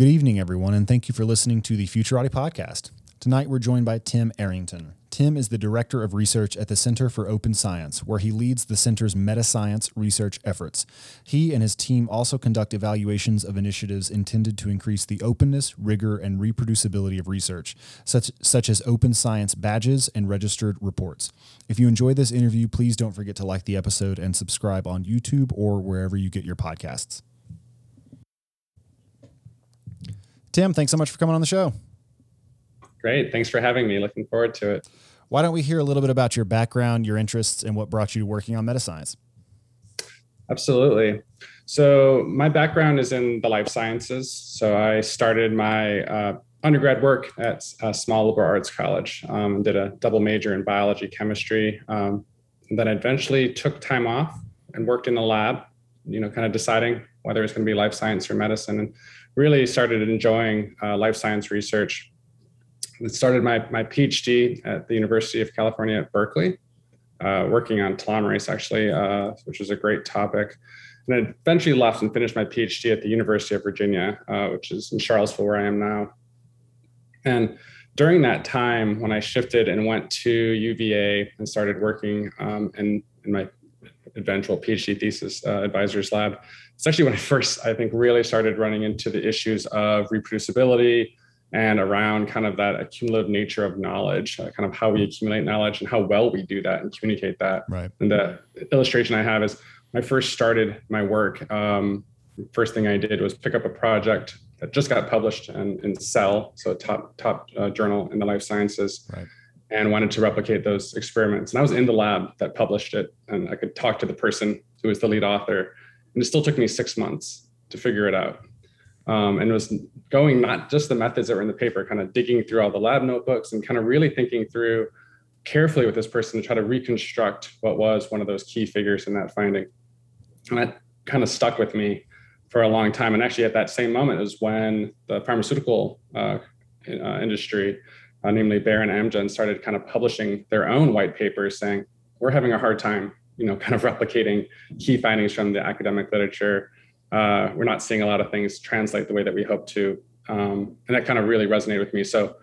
Good evening, everyone, and thank you for listening to the Futurati podcast. Tonight, we're joined by Tim Errington. Tim is the Director of Research at the Center for Open Science, where he leads the center's meta science research efforts. He and his team also conduct evaluations of initiatives intended to increase the openness, rigor, and reproducibility of research, such, such as open science badges and registered reports. If you enjoyed this interview, please don't forget to like the episode and subscribe on YouTube or wherever you get your podcasts. Tim, thanks so much for coming on the show. Great. Thanks for having me. Looking forward to it. Why don't we hear a little bit about your background, your interests, and what brought you to working on metascience? Absolutely. So, my background is in the life sciences. So, I started my uh, undergrad work at a small liberal arts college um, and did a double major in biology, chemistry. Um, then I eventually took time off and worked in a lab, you know, kind of deciding whether it's going to be life science or medicine. And really started enjoying uh, life science research. I started my, my PhD at the University of California at Berkeley, uh, working on telomerase, actually, uh, which was a great topic. And I eventually left and finished my PhD at the University of Virginia, uh, which is in Charlottesville, where I am now. And during that time, when I shifted and went to UVA and started working um, in, in my eventual PhD thesis uh, advisors lab, it's actually when I first, I think, really started running into the issues of reproducibility and around kind of that accumulative nature of knowledge, uh, kind of how we accumulate knowledge and how well we do that and communicate that. Right. And the illustration I have is when I first started my work, um, first thing I did was pick up a project that just got published in, in Cell, so a top top uh, journal in the life sciences. Right and wanted to replicate those experiments. And I was in the lab that published it, and I could talk to the person who was the lead author and it still took me six months to figure it out. Um, and it was going not just the methods that were in the paper, kind of digging through all the lab notebooks and kind of really thinking through carefully with this person to try to reconstruct what was one of those key figures in that finding. And that kind of stuck with me for a long time. And actually, at that same moment is when the pharmaceutical uh, uh, industry, uh, namely Bayer and Amgen, started kind of publishing their own white papers saying, we're having a hard time you know, kind of replicating key findings from the academic literature. Uh, we're not seeing a lot of things translate the way that we hope to. Um, and that kind of really resonated with me. So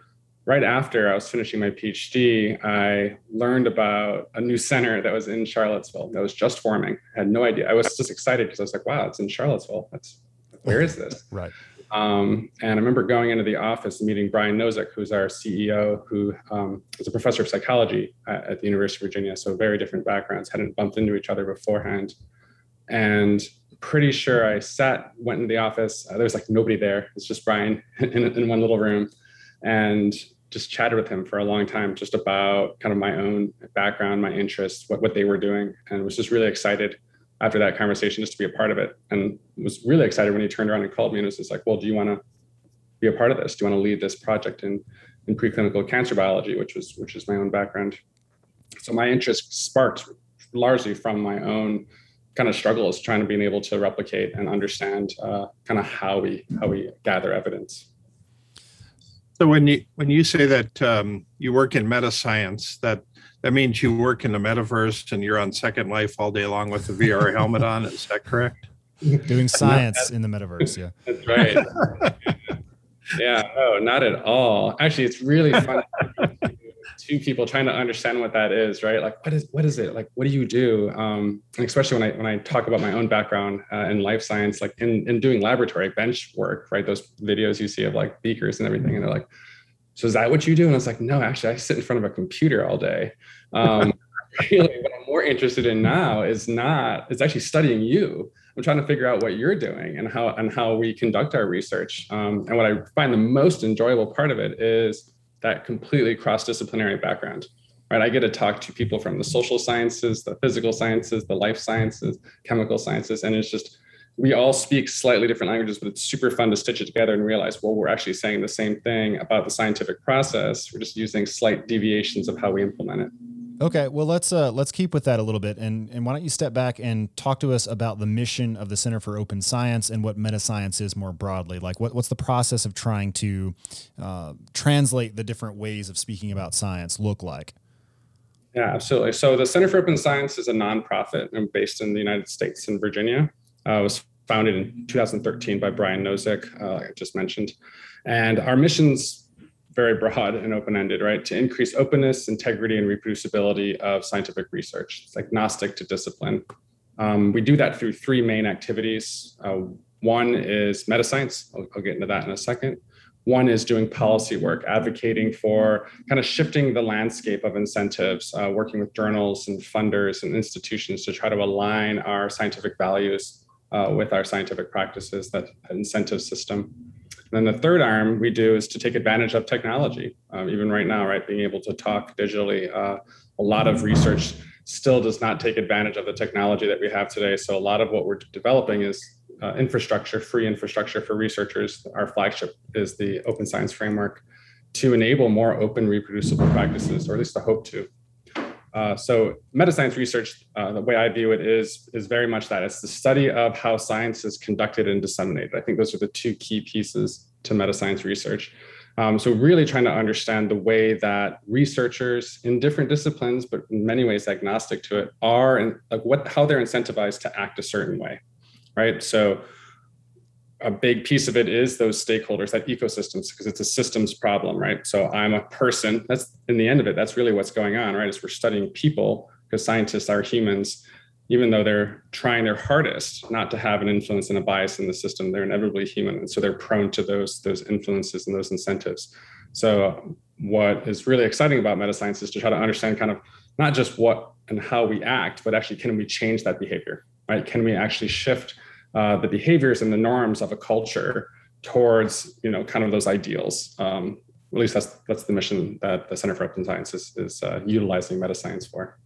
right after I was finishing my PhD, I learned about a new center that was in Charlottesville that was just forming. I had no idea. I was just excited because I was like, wow, it's in Charlottesville. That's where is this? right. Um, and I remember going into the office and meeting Brian Nosek, who's our CEO, who um, is a professor of psychology at, at, the University of Virginia. So very different backgrounds, hadn't bumped into each other beforehand. And pretty sure I sat, went into the office. Uh, there was like nobody there. It's just Brian in, in one little room, and just chatted with him for a long time, just about kind of my own background, my interests, what what they were doing, and was just really excited after that conversation just to be a part of it and was really excited when he turned around and called me and was just like well do you want to be a part of this? Do you want to lead this project in in preclinical cancer biology? Which was which is my own background. So my interest sparked largely from my own kind of struggles trying to being able to replicate and understand uh, kind of how we how we gather evidence. So when you when you say that um, you work in meta science that that means you work in the metaverse and you're on Second Life all day long with the VR helmet on. Is that correct? Doing science in the metaverse. Yeah. That's right. yeah. No, not at all. Actually, it's really fun. Two people trying to understand what that is, right? Like, what is what is it? Like, what do you do? Um, especially when I when I talk about my own background uh, in life science, like in in doing laboratory bench work, right? Those videos you see of like beakers and everything, and they're like, so is that what you do? And I was like, no, actually, I sit in front of a computer all day. Um, really, what I'm more interested in now is not, it's actually studying you. I'm trying to figure out what you're doing and how and how we conduct our research. Um, and what I find the most enjoyable part of it is that completely cross-disciplinary background. right? I get to talk to people from the social sciences, the physical sciences, the life sciences, chemical sciences, and it's just we all speak slightly different languages, but it's super fun to stitch it together and realize, well, we're actually saying the same thing about the scientific process. We're just using slight deviations of how we implement it. Okay, well let's uh, let's keep with that a little bit, and and why don't you step back and talk to us about the mission of the Center for Open Science and what meta science is more broadly. Like, what what's the process of trying to uh, translate the different ways of speaking about science look like? Yeah, absolutely. So the Center for Open Science is a nonprofit and based in the United States in Virginia. Uh, it was founded in 2013 by Brian Nosek, uh, like I just mentioned, and our missions very broad and open-ended, right? To increase openness, integrity, and reproducibility of scientific research. It's agnostic to discipline. Um, we do that through three main activities. Uh, one is metascience. I'll, I'll get into that in a second. One is doing policy work, advocating for kind of shifting the landscape of incentives, uh, working with journals and funders and institutions to try to align our scientific values uh, with our scientific practices, that incentive system. And then the third arm we do is to take advantage of technology. Um, even right now, right, being able to talk digitally, uh, a lot of research still does not take advantage of the technology that we have today. So a lot of what we're developing is uh, infrastructure, free infrastructure for researchers. Our flagship is the Open Science Framework to enable more open, reproducible practices, or at least to hope to. Uh, so metascience research, uh, the way I view it is, is very much that. It's the study of how science is conducted and disseminated. I think those are the two key pieces to meta science research. Um, so really trying to understand the way that researchers in different disciplines, but in many ways agnostic to it, are and like what how they're incentivized to act a certain way, right? So a big piece of it is those stakeholders, that ecosystems, because it's a systems problem, right? So I'm a person. That's in the end of it. That's really what's going on, right? Is we're studying people because scientists are humans, even though they're trying their hardest not to have an influence and a bias in the system. They're inevitably human, and so they're prone to those those influences and those incentives. So what is really exciting about metascience is to try to understand kind of not just what and how we act, but actually can we change that behavior, right? Can we actually shift uh, the behaviors and the norms of a culture towards you know kind of those ideals. Um, at least that's that's the mission that the Center for Open Science is, is uh, utilizing meta science for.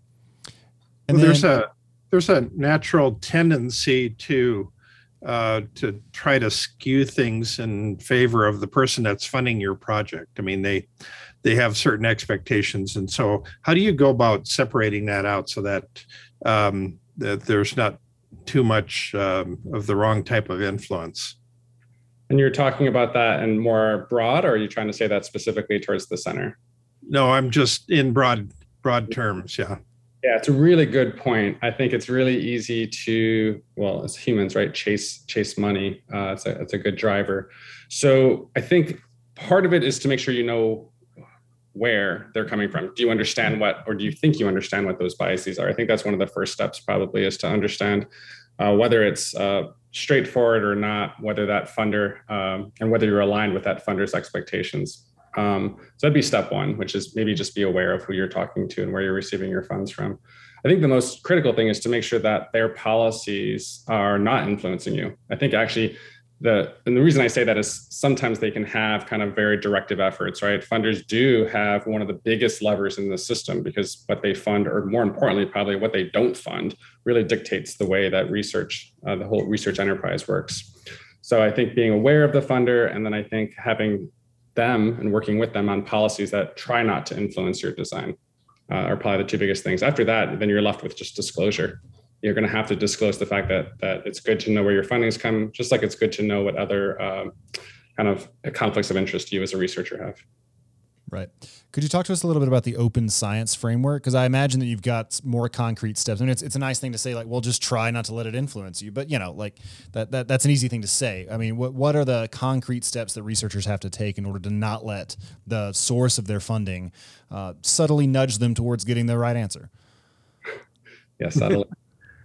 And well, there's a there's a natural tendency to uh, to try to skew things in favor of the person that's funding your project. I mean, they they have certain expectations, and so how do you go about separating that out so that um, that there's not too much um, of the wrong type of influence. And you're talking about that in more broad, or are you trying to say that specifically towards the center? No, I'm just in broad broad terms. Yeah. Yeah, it's a really good point. I think it's really easy to, well, as humans, right, chase chase money. Uh, it's a it's a good driver. So I think part of it is to make sure you know where they're coming from. Do you understand what, or do you think you understand what those biases are? I think that's one of the first steps, probably, is to understand uh, whether it's uh, straightforward or not, whether that funder um, and whether you're aligned with that funder's expectations. Um, so that'd be step one, which is maybe just be aware of who you're talking to and where you're receiving your funds from. I think the most critical thing is to make sure that their policies are not influencing you. I think actually the and the reason I say that is sometimes they can have kind of very directive efforts, right? Funders do have one of the biggest levers in the system because what they fund, or more importantly, probably what they don't fund, really dictates the way that research, uh, the whole research enterprise works. So I think being aware of the funder, and then I think having them and working with them on policies that try not to influence your design uh, are probably the two biggest things. After that, then you're left with just disclosure you're going to have to disclose the fact that that it's good to know where your fundings come, just like it's good to know what other um, kind of conflicts of interest you as a researcher have. Right. Could you talk to us a little bit about the open science framework? Because I imagine that you've got more concrete steps. I mean, it's, it's a nice thing to say, like, well, just try not to let it influence you. But you know, like that, that that's an easy thing to say. I mean, what what are the concrete steps that researchers have to take in order to not let the source of their funding uh, subtly nudge them towards getting the right answer? Yeah, subtly.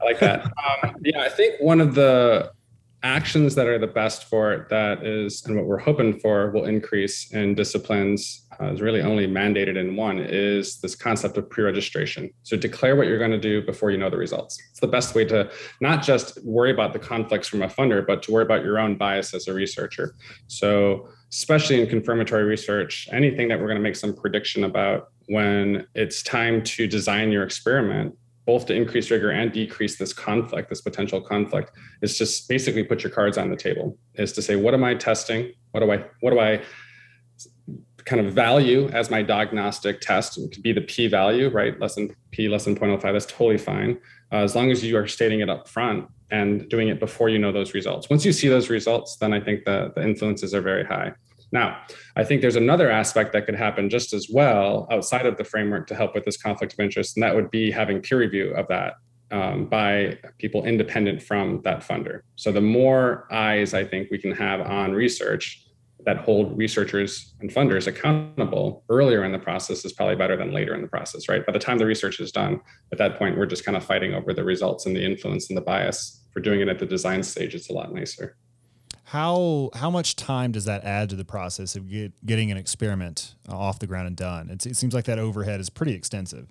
I like that. Um, yeah, I think one of the actions that are the best for it that is and what we're hoping for will increase in disciplines uh, is really only mandated in one is this concept of pre-registration. So declare what you're going to do before you know the results. It's the best way to not just worry about the conflicts from a funder but to worry about your own bias as a researcher. So especially in confirmatory research, anything that we're going to make some prediction about when it's time to design your experiment, both to increase rigor and decrease this conflict, this potential conflict, is just basically put your cards on the table. Is to say, what am I testing? What do I what do I kind of value as my diagnostic test? It could be the p value, right? Less than p less than 0.05. That's totally fine, uh, as long as you are stating it up front and doing it before you know those results. Once you see those results, then I think the, the influences are very high. Now, I think there's another aspect that could happen just as well outside of the framework to help with this conflict of interest, and that would be having peer review of that um, by people independent from that funder. So the more eyes I think we can have on research that hold researchers and funders accountable earlier in the process is probably better than later in the process, right? By the time the research is done, at that point, we're just kind of fighting over the results and the influence and the bias. For doing it at the design stage, it's a lot nicer. How how much time does that add to the process of get, getting an experiment uh, off the ground and done? It's, it seems like that overhead is pretty extensive.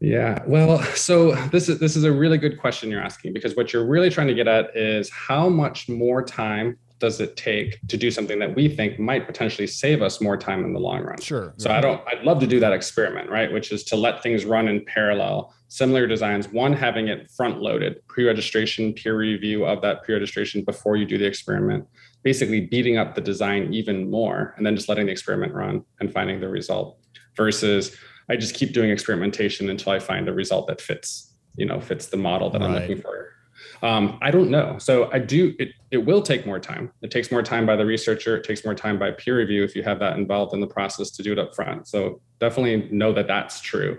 Yeah, well, so this is this is a really good question you're asking because what you're really trying to get at is how much more time does it take to do something that we think might potentially save us more time in the long run? Sure. So I don't, I'd love to do that experiment, right? Which is to let things run in parallel, similar designs, one having it front loaded, pre registration, peer review of that pre registration before you do the experiment, basically beating up the design even more, and then just letting the experiment run and finding the result versus I just keep doing experimentation until I find a result that fits, you know, fits the model that right. I'm looking for um, I don't know. So I do. It it will take more time. It takes more time by the researcher. It takes more time by peer review if you have that involved in the process to do it up front. So definitely know that that's true.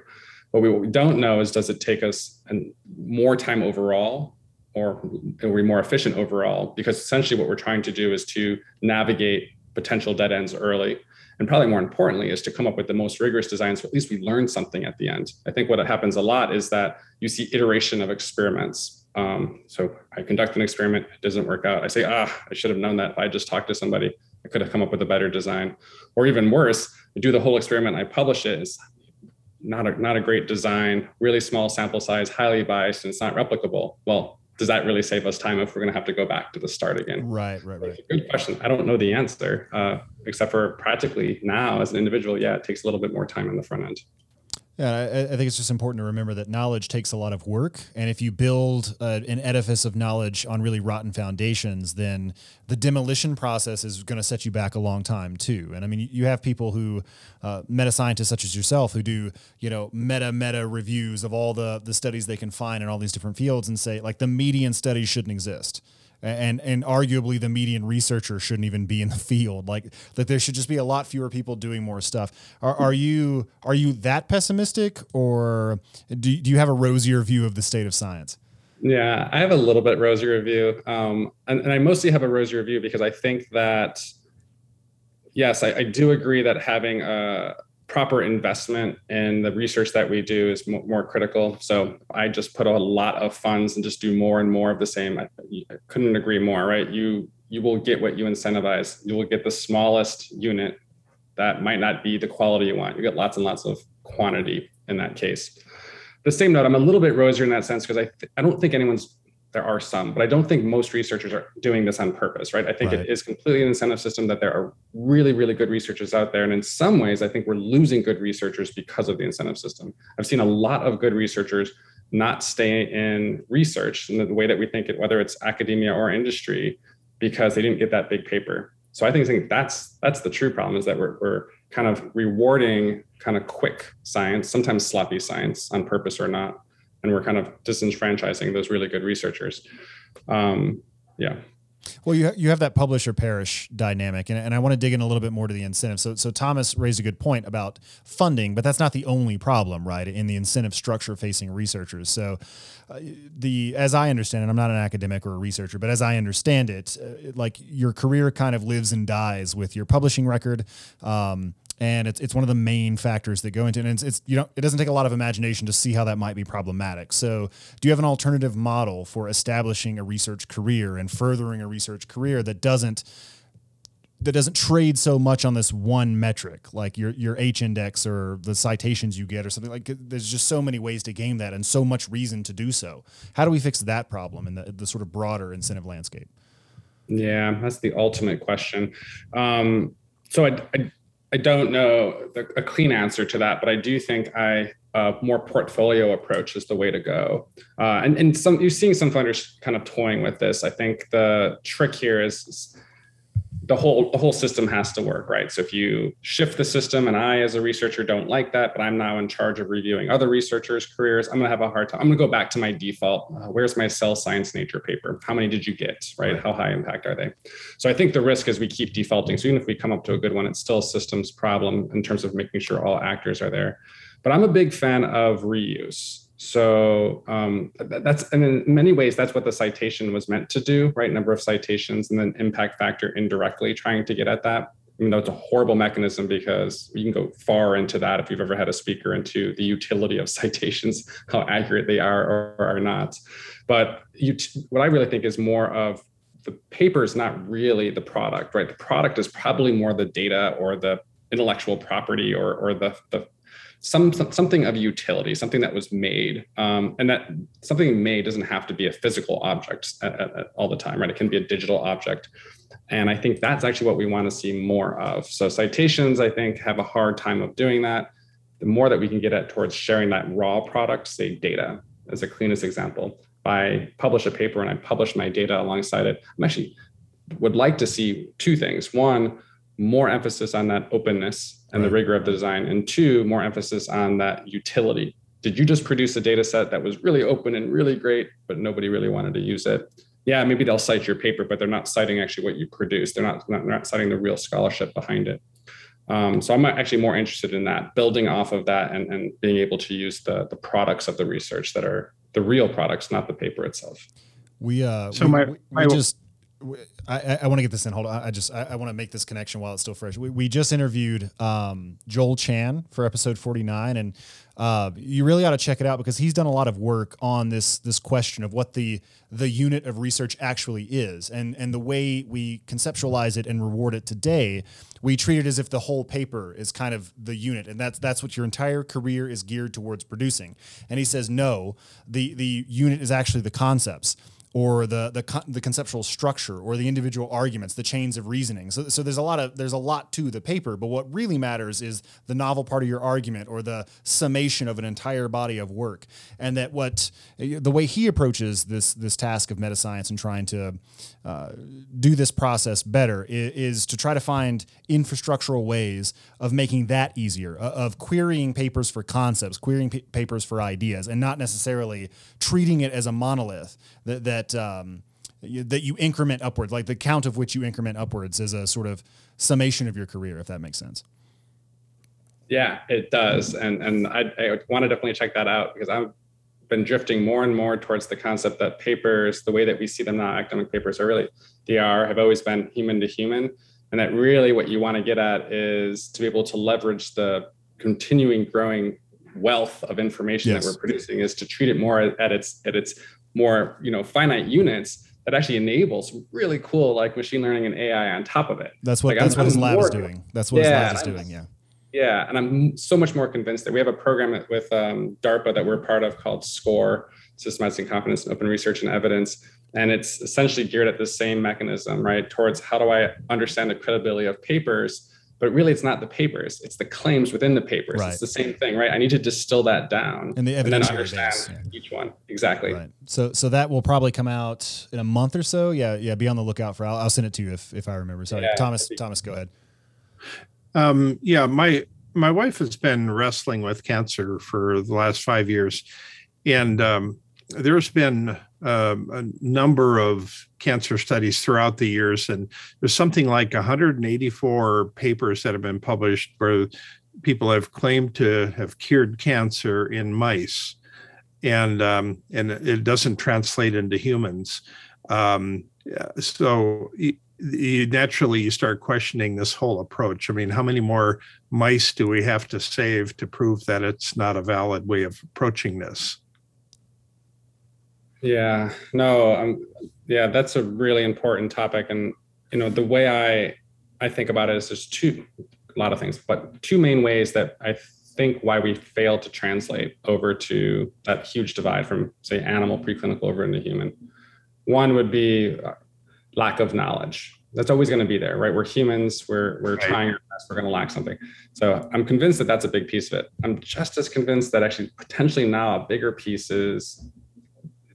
But we, what we don't know is does it take us and more time overall, or are we more efficient overall? Because essentially what we're trying to do is to navigate potential dead ends early and probably more importantly is to come up with the most rigorous designs so at least we learn something at the end i think what happens a lot is that you see iteration of experiments um, so I conduct an experiment, it doesn't work out. I say, ah, I should have known that. If I just talked to somebody, I could have come up with a better design. Or even worse, I do the whole experiment, I publish it. Not a not a great design, really small sample size, highly biased, and it's not replicable. Well, does that really save us time if we're going to have to go back to the start again? Right, right, right. Good question. I don't know the answer, uh, except for practically now as an individual, yeah, it takes a little bit more time on the front end. Yeah, I, I, think it's just important to remember that knowledge takes a lot of work, and if you build uh, an edifice of knowledge on really rotten foundations, then the demolition process is going to set you back a long time too. And I mean, you have people who, uh, meta scientists such as yourself, who do you know meta meta reviews of all the the studies they can find in all these different fields, and say like the median study shouldn't exist and and arguably the median researcher shouldn't even be in the field. Like that there should just be a lot fewer people doing more stuff. Are, are you are you that pessimistic or do, do you have a rosier view of the state of science? Yeah i have a little bit rosier view. Um, and, and i mostly have a rosier view because i think that yes i, I do agree that having a proper investment in the research that we do is more critical. So I just put a lot of funds and just do more and more of the same. I, I couldn't agree more. Right? You you will get what you incentivize. You will get the smallest unit that might not be the quality you want. You get lots and lots of quantity in that case. The same note, I'm a little bit rosier in that sense because I th- I don't think anyone's there are some, but I don't think most researchers are doing this on purpose, right? I think right. it is completely an incentive system that there are really, really good researchers out there. And in some ways, I think we're losing good researchers because of the incentive system. I've seen a lot of good researchers not stay in research in the way that we think it, whether it's academia or industry, because they didn't get that big paper. So I think, I think that's that's the true problem is that we're, we're kind of rewarding kind of quick science, sometimes sloppy science on purpose or not and we're kind of disenfranchising those really good researchers. Um, yeah. Well, you you have that publisher perish dynamic, and, and I want to dig in a little bit more to the incentive. So, so Thomas raised a good point about funding, but that's not the only problem, right? In the incentive structure facing researchers. So, uh, the as I understand it, I'm not an academic or a researcher, but as I understand it, uh, like your career kind of lives and dies with your publishing record. Um, and it's it's one of the main factors that go into it. And it's, it's you know it doesn't take a lot of imagination to see how that might be problematic. So, do you have an alternative model for establishing a research career and furthering a research career that doesn't that doesn't trade so much on this one metric like your your H index or the citations you get or something like there's just so many ways to game that and so much reason to do so. How do we fix that problem in the, the sort of broader incentive landscape? Yeah, that's the ultimate question. Um, so I, I, I don't know the, a clean answer to that, but I do think I a more portfolio approach is the way to go. Uh, and and some you're seeing some funders kind of toying with this. I think the trick here is the whole the whole system has to work right? So if you shift the system and i as a researcher don't like that but i'm now in charge of reviewing other researchers careers i'm going to have a hard time i'm going to go back to my default uh, where's my cell science nature paper? How many did you get right. How high impact are they? So i think the risk is we keep defaulting so even if we come up to a good one it's still a systems problem in terms of making sure all actors are there. But i'm a big fan of reuse so um, that's and in many ways that's what the citation was meant to do, right? Number of citations and then impact factor indirectly, trying to get at that. I mean, it's a horrible mechanism because you can go far into that if you've ever had a speaker into the utility of citations, how accurate they are or are not. But you, what I really think is more of the paper is not really the product, right? The product is probably more the data or the intellectual property or, or the, the some, something of utility, something that was made, um, and that something made doesn't have to be a physical object at, at, at all the time, right? It can be a digital object, and I think that's actually what we want to see more of. So citations, I think, have a hard time of doing that. The more that we can get at towards sharing that raw product, say data, as the cleanest example. If I publish a paper and I publish my data alongside it, I'm actually would like to see two things. One, more emphasis on that openness and right. the rigor of the design, and two, more emphasis on that utility. Did you just produce a data set that was really open and really great, but nobody really wanted to use it? Yeah, maybe they'll cite your paper, but they're not citing actually what you produced. They're not, not, not citing the real scholarship behind it. Um, so I'm actually more interested in that, building off of that and, and being able to use the, the products of the research that are the real products, not the paper itself. We uh, so we, my, my, we just I, I want to get this in. Hold on. I just I, I want to make this connection while it's still fresh. We, we just interviewed um, Joel Chan for episode forty nine, and uh, you really ought to check it out because he's done a lot of work on this this question of what the the unit of research actually is, and and the way we conceptualize it and reward it today. We treat it as if the whole paper is kind of the unit, and that's that's what your entire career is geared towards producing. And he says no, the the unit is actually the concepts or the the the conceptual structure or the individual arguments, the chains of reasoning. So, so there's a lot of there's a lot to the paper, but what really matters is the novel part of your argument or the summation of an entire body of work. And that what the way he approaches this this task of meta science and trying to uh, do this process better is, is, to try to find infrastructural ways of making that easier, of querying papers for concepts, querying p- papers for ideas, and not necessarily treating it as a monolith that that um, you, that you increment upwards, like the count of which you increment upwards is a sort of summation of your career, if that makes sense. Yeah, it does, and and I, I want to definitely check that out because I've been drifting more and more towards the concept that papers, the way that we see them now, academic papers are really they are have always been human to human, and that really what you want to get at is to be able to leverage the continuing growing wealth of information yes. that we're producing is to treat it more at its at its more you know finite units that actually enables really cool like machine learning and AI on top of it. That's what like, that's I'm, what his lab is doing. That's what yeah, his lab is doing. Yeah. Yeah, and I'm so much more convinced that we have a program with um, DARPA that we're part of called SCORE, Systemizing Confidence in Open Research and Evidence, and it's essentially geared at the same mechanism, right? Towards how do I understand the credibility of papers but really it's not the papers it's the claims within the papers. Right. it's the same thing right? I need to distill that down and the evidence and understand base, each one. Exactly. Right. So so that will probably come out in a month or so? Yeah yeah be on the lookout for i'll, I'll send it to you if if i remember. Sorry. Yeah, thomas thomas go ahead. Um yeah my my wife has been wrestling with cancer for the last five years. And um there's been um, a number of cancer studies throughout the years, and there's something like 184 papers that have been published where people have claimed to have cured cancer in mice, and um, and it doesn't translate into humans. Um, so you, naturally you start questioning this whole approach. I mean, how many more mice do we have to save to prove that it's not a valid way of approaching this? Yeah, no, um, yeah, that's a really important topic, and you know the way I I think about it is there's two a lot of things, but two main ways that I think why we fail to translate over to that huge divide from say animal preclinical over into human. One would be uh, lack of knowledge, That's always going to be there, right? We're humans. We're we're right. trying our best. We're going to lack something. So I'm convinced that that's a big piece of it. I'm just as convinced that actually potentially now a bigger piece is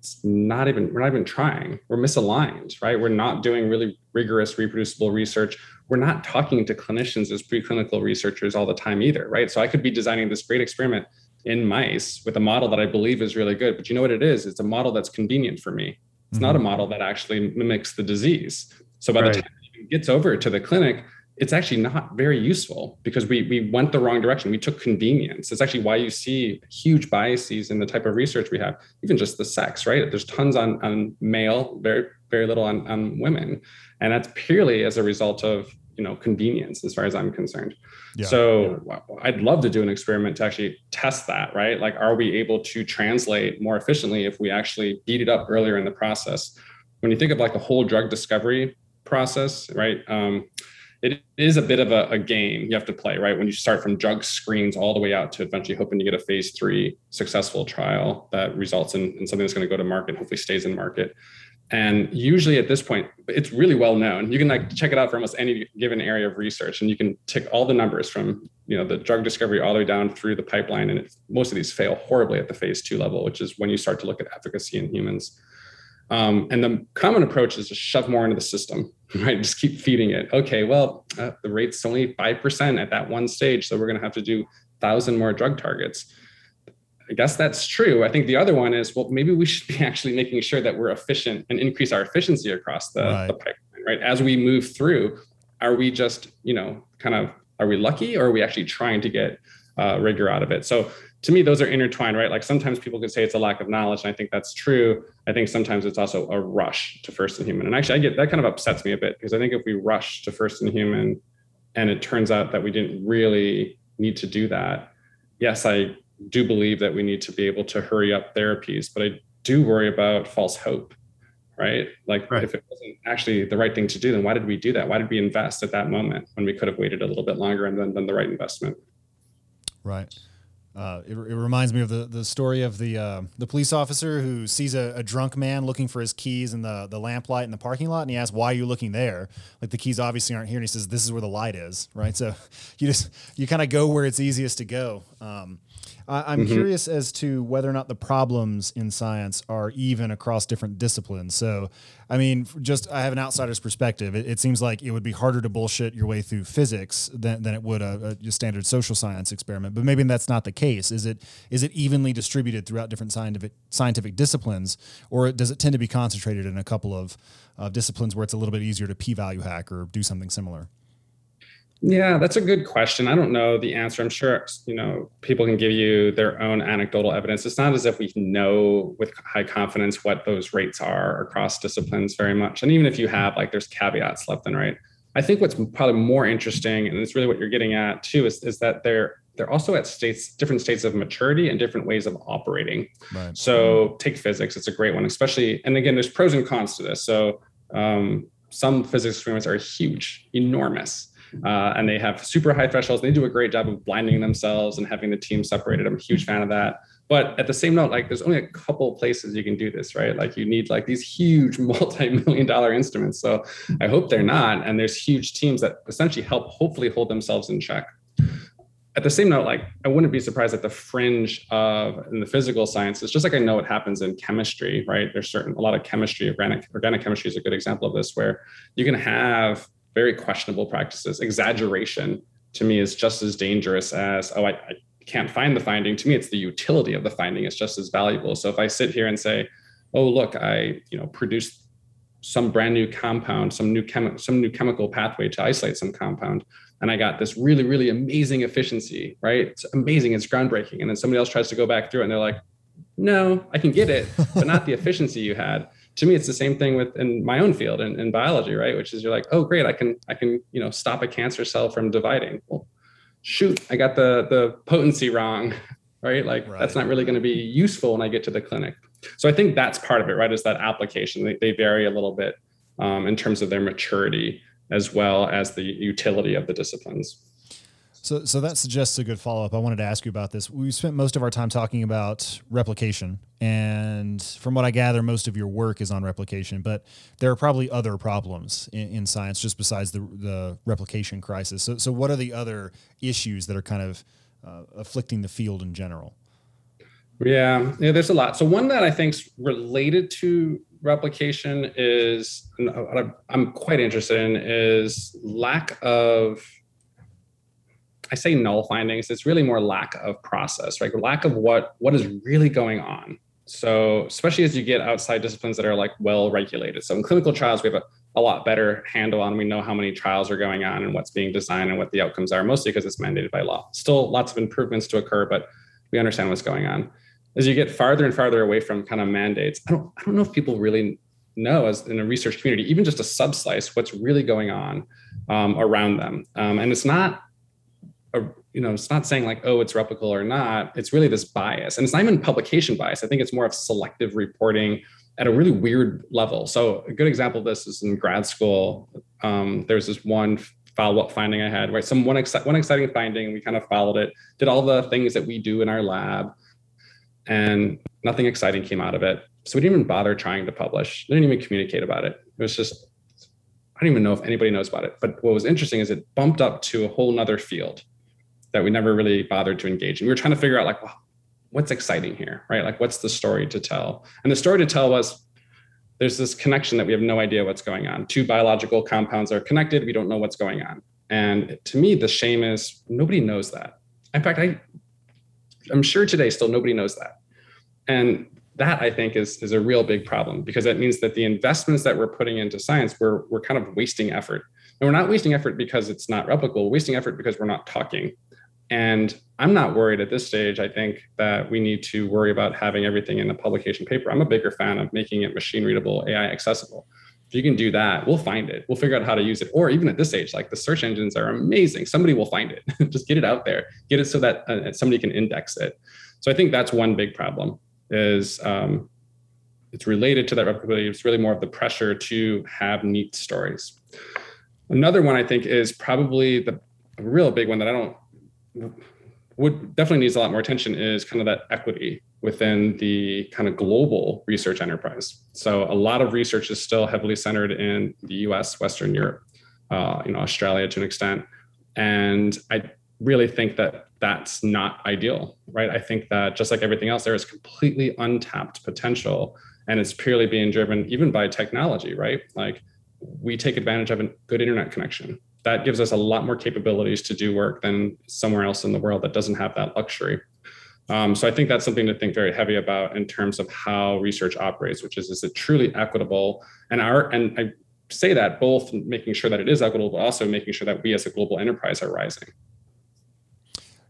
it's not even we're not even trying. We're misaligned, right? We're not doing really rigorous reproducible research. We're not talking to clinicians as preclinical researchers all the time either, right? So I could be designing this great experiment in mice with a model that I believe is really good, but you know what it is? It's a model that's convenient for me. It's mm-hmm. not a model that actually mimics the disease. So by right. the time it gets over to the clinic, it's actually not very useful because we we went the wrong direction. We took convenience. It's actually why you see huge biases in the type of research we have, even just the sex, right? There's tons on on male, very very little on on women, and that's purely as a result of you know convenience, as far as I'm concerned. Yeah, so yeah. I'd love to do an experiment to actually test that, right? Like, are we able to translate more efficiently if we actually beat it up earlier in the process? When you think of like the whole drug discovery process, right? Um, it is a bit of a, a, game you have to play, right? When you start from drug screens all the way out to eventually hoping to get a phase three successful trial that results in, in something that's going to go to market, hopefully stays in market. And usually at this point, it's really well known. You can like check it out for almost any given area of research, and you can tick all the numbers from you know the drug discovery all the way down through the pipeline. And it, most of these fail horribly at the phase two level, which is when you start to look at efficacy in humans. Um, and the common approach is to shove more into the system, right? Just keep feeding it. Okay, well, uh, the rate's only 5% at that one stage. So we're going to have to do 1,000 more drug targets. I guess that's true. I think the other one is, well, maybe we should be actually making sure that we're efficient and increase our efficiency across the, right. the pipeline, right? As we move through, are we just, you know, kind of, are we lucky or are we actually trying to get uh, rigor out of it? So to me, those are intertwined, right? Like sometimes people could say it's a lack of knowledge, and I think that's true. I think sometimes it's also a rush to first in human. And actually, I get that kind of upsets me a bit because I think if we rush to first in human and it turns out that we didn't really need to do that, yes, I do believe that we need to be able to hurry up therapies, but I do worry about false hope, right? Like right. if it wasn't actually the right thing to do, then why did we do that? Why did we invest at that moment when we could have waited a little bit longer and then done the right investment? Right. Uh, it, it, reminds me of the, the story of the uh, the police officer who sees a, a, drunk man looking for his keys in the, the lamplight in the parking lot, and he asks, "Why are you looking there?" Like the keys obviously aren't here, and he says, "This is where the light is." Right. So you just you kind of go where it's easiest to go. Um, I, am mm-hmm. curious as to whether or not the problems in science are even across different disciplines. So, I mean, just I have an outsider's perspective. It, it seems like it would be harder to bullshit your way through physics than, than it would a, a, standard social science experiment. But maybe that's not the case. Is it is it evenly distributed throughout different scientific scientific disciplines, or does it tend to be concentrated in a couple of, of disciplines where it's a little bit easier to p-value hack or do something similar? Yeah, that's a good question. I don't know the answer. I'm sure you know people can give you their own anecdotal evidence. It's not as if we know with high confidence what those rates are across disciplines very much. And even if you have like there's caveats left and right. I think what's probably more interesting, and it's really what you're getting at too, is, is that they're they're also at states different states of maturity and different ways of operating. Right. So take physics; it's a great one, especially. And again, there's pros and cons to this. So um, some physics experiments are huge, enormous uh, and they have super high thresholds. They do a great job of blinding themselves and having the team separated. I'm a huge fan of that. But at the same note, like there's only a couple places you can do this, right? Like you need like these huge multi-million dollar instruments. So I hope they're not. And there's huge teams that essentially help hopefully hold themselves in check at the same note, like I wouldn't be surprised at the fringe of in the physical sciences, just like I know it happens in chemistry, right? There's certain a lot of chemistry, organic organic chemistry is a good example of this, where you can have very questionable practices. Exaggeration to me is just as dangerous as, oh, I, I can't find the finding. To me, it's the utility of the finding is just as valuable. So if I sit here and say, oh, look, I, you know, produced some brand new compound, some new chemi- some new chemical pathway to isolate some compound, and I got this really, really amazing efficiency, right? It's amazing, it's groundbreaking. And then somebody else tries to go back through it and they're like, no, I can get it, but not the efficiency you had to me it's the same thing with in my own field in, in biology right? Which is you're like oh great i can i can you know stop a cancer cell from dividing. Well shoot i got the the potency wrong right? Like right. that's not really going to be useful when i get to the clinic. So i think that's part of it right is that application. They, they vary a little bit um, in terms of their maturity as well as the utility of the disciplines So, so that suggests a good follow up. I wanted to ask you about this. We spent most of our time talking about replication, and from what I gather, most of your work is on replication. But there are probably other problems in, in science just besides the the replication crisis. So, so what are the other issues that are kind of uh, afflicting the field in general? Yeah, yeah, there's a lot. So one that I think's related to replication is I'm quite interested in is lack of I say null findings. It's really more lack of process, right? Lack of what what is really going on. So especially as you get outside disciplines that are like well regulated. So in clinical trials, we have a, a lot better handle on. We know how many trials are going on and what's being designed and what the outcomes are, mostly because it's mandated by law. Still lots of improvements to occur, but we understand what's going on as you get farther and farther away from kind of mandates, I don't I don't know if people really know as in a research community, even just a subslice, what's really going on um, around them. Um, and it's not a, you know, it's not saying like, oh, it's replicable or not. It's really this bias. And it's not even publication bias. I think it's more of selective reporting at a really weird level. So a good example of this is in grad school. Um, there's this one follow-up finding I had, right? Some one, exci- one exciting finding, we kind of followed it, did all the things that we do in our lab and nothing exciting came out of it. So we didn't even bother trying to publish. They didn't even communicate about it. It was just, I don't even know if anybody knows about it. But what was interesting is it bumped up to a whole nother field that we never really bothered to engage in. We were trying to figure out like, well, what's exciting here, right? Like, what's the story to tell? And the story to tell was there's this connection that we have no idea what's going on. Two biological compounds are connected. We don't know what's going on. And to me, the shame is nobody knows that. In fact, I I'm sure today still nobody knows that. And that I think is, is a real big problem because that means that the investments that we're putting into science, we're, we're kind of wasting effort. And we're not wasting effort because it's not replicable, we're wasting effort because we're not talking. And I'm not worried at this stage. I think that we need to worry about having everything in a publication paper. I'm a bigger fan of making it machine readable, AI accessible. If you can do that, we'll find it. We'll figure out how to use it. Or even at this age, like the search engines are amazing. Somebody will find it. Just get it out there. Get it so that uh, somebody can index it. So I think that's one big problem. Is um, it's related to that replicability. It's really more of the pressure to have neat stories. Another one I think is probably the real big one that I don't would definitely needs a lot more attention is kind of that equity within the kind of global research enterprise. So a lot of research is still heavily centered in the U.S., Western Europe, uh, you know, Australia to an extent, and I really think that that's not ideal, right? I think that just like everything else, there is completely untapped potential, and it's purely being driven even by technology, right? Like we take advantage of a good internet connection. That gives us a lot more capabilities to do work than somewhere else in the world that doesn't have that luxury. Um, so I think that's something to think very heavy about in terms of how research operates, which is is it truly equitable? And our and I say that both making sure that it is equitable, but also making sure that we as a global enterprise are rising.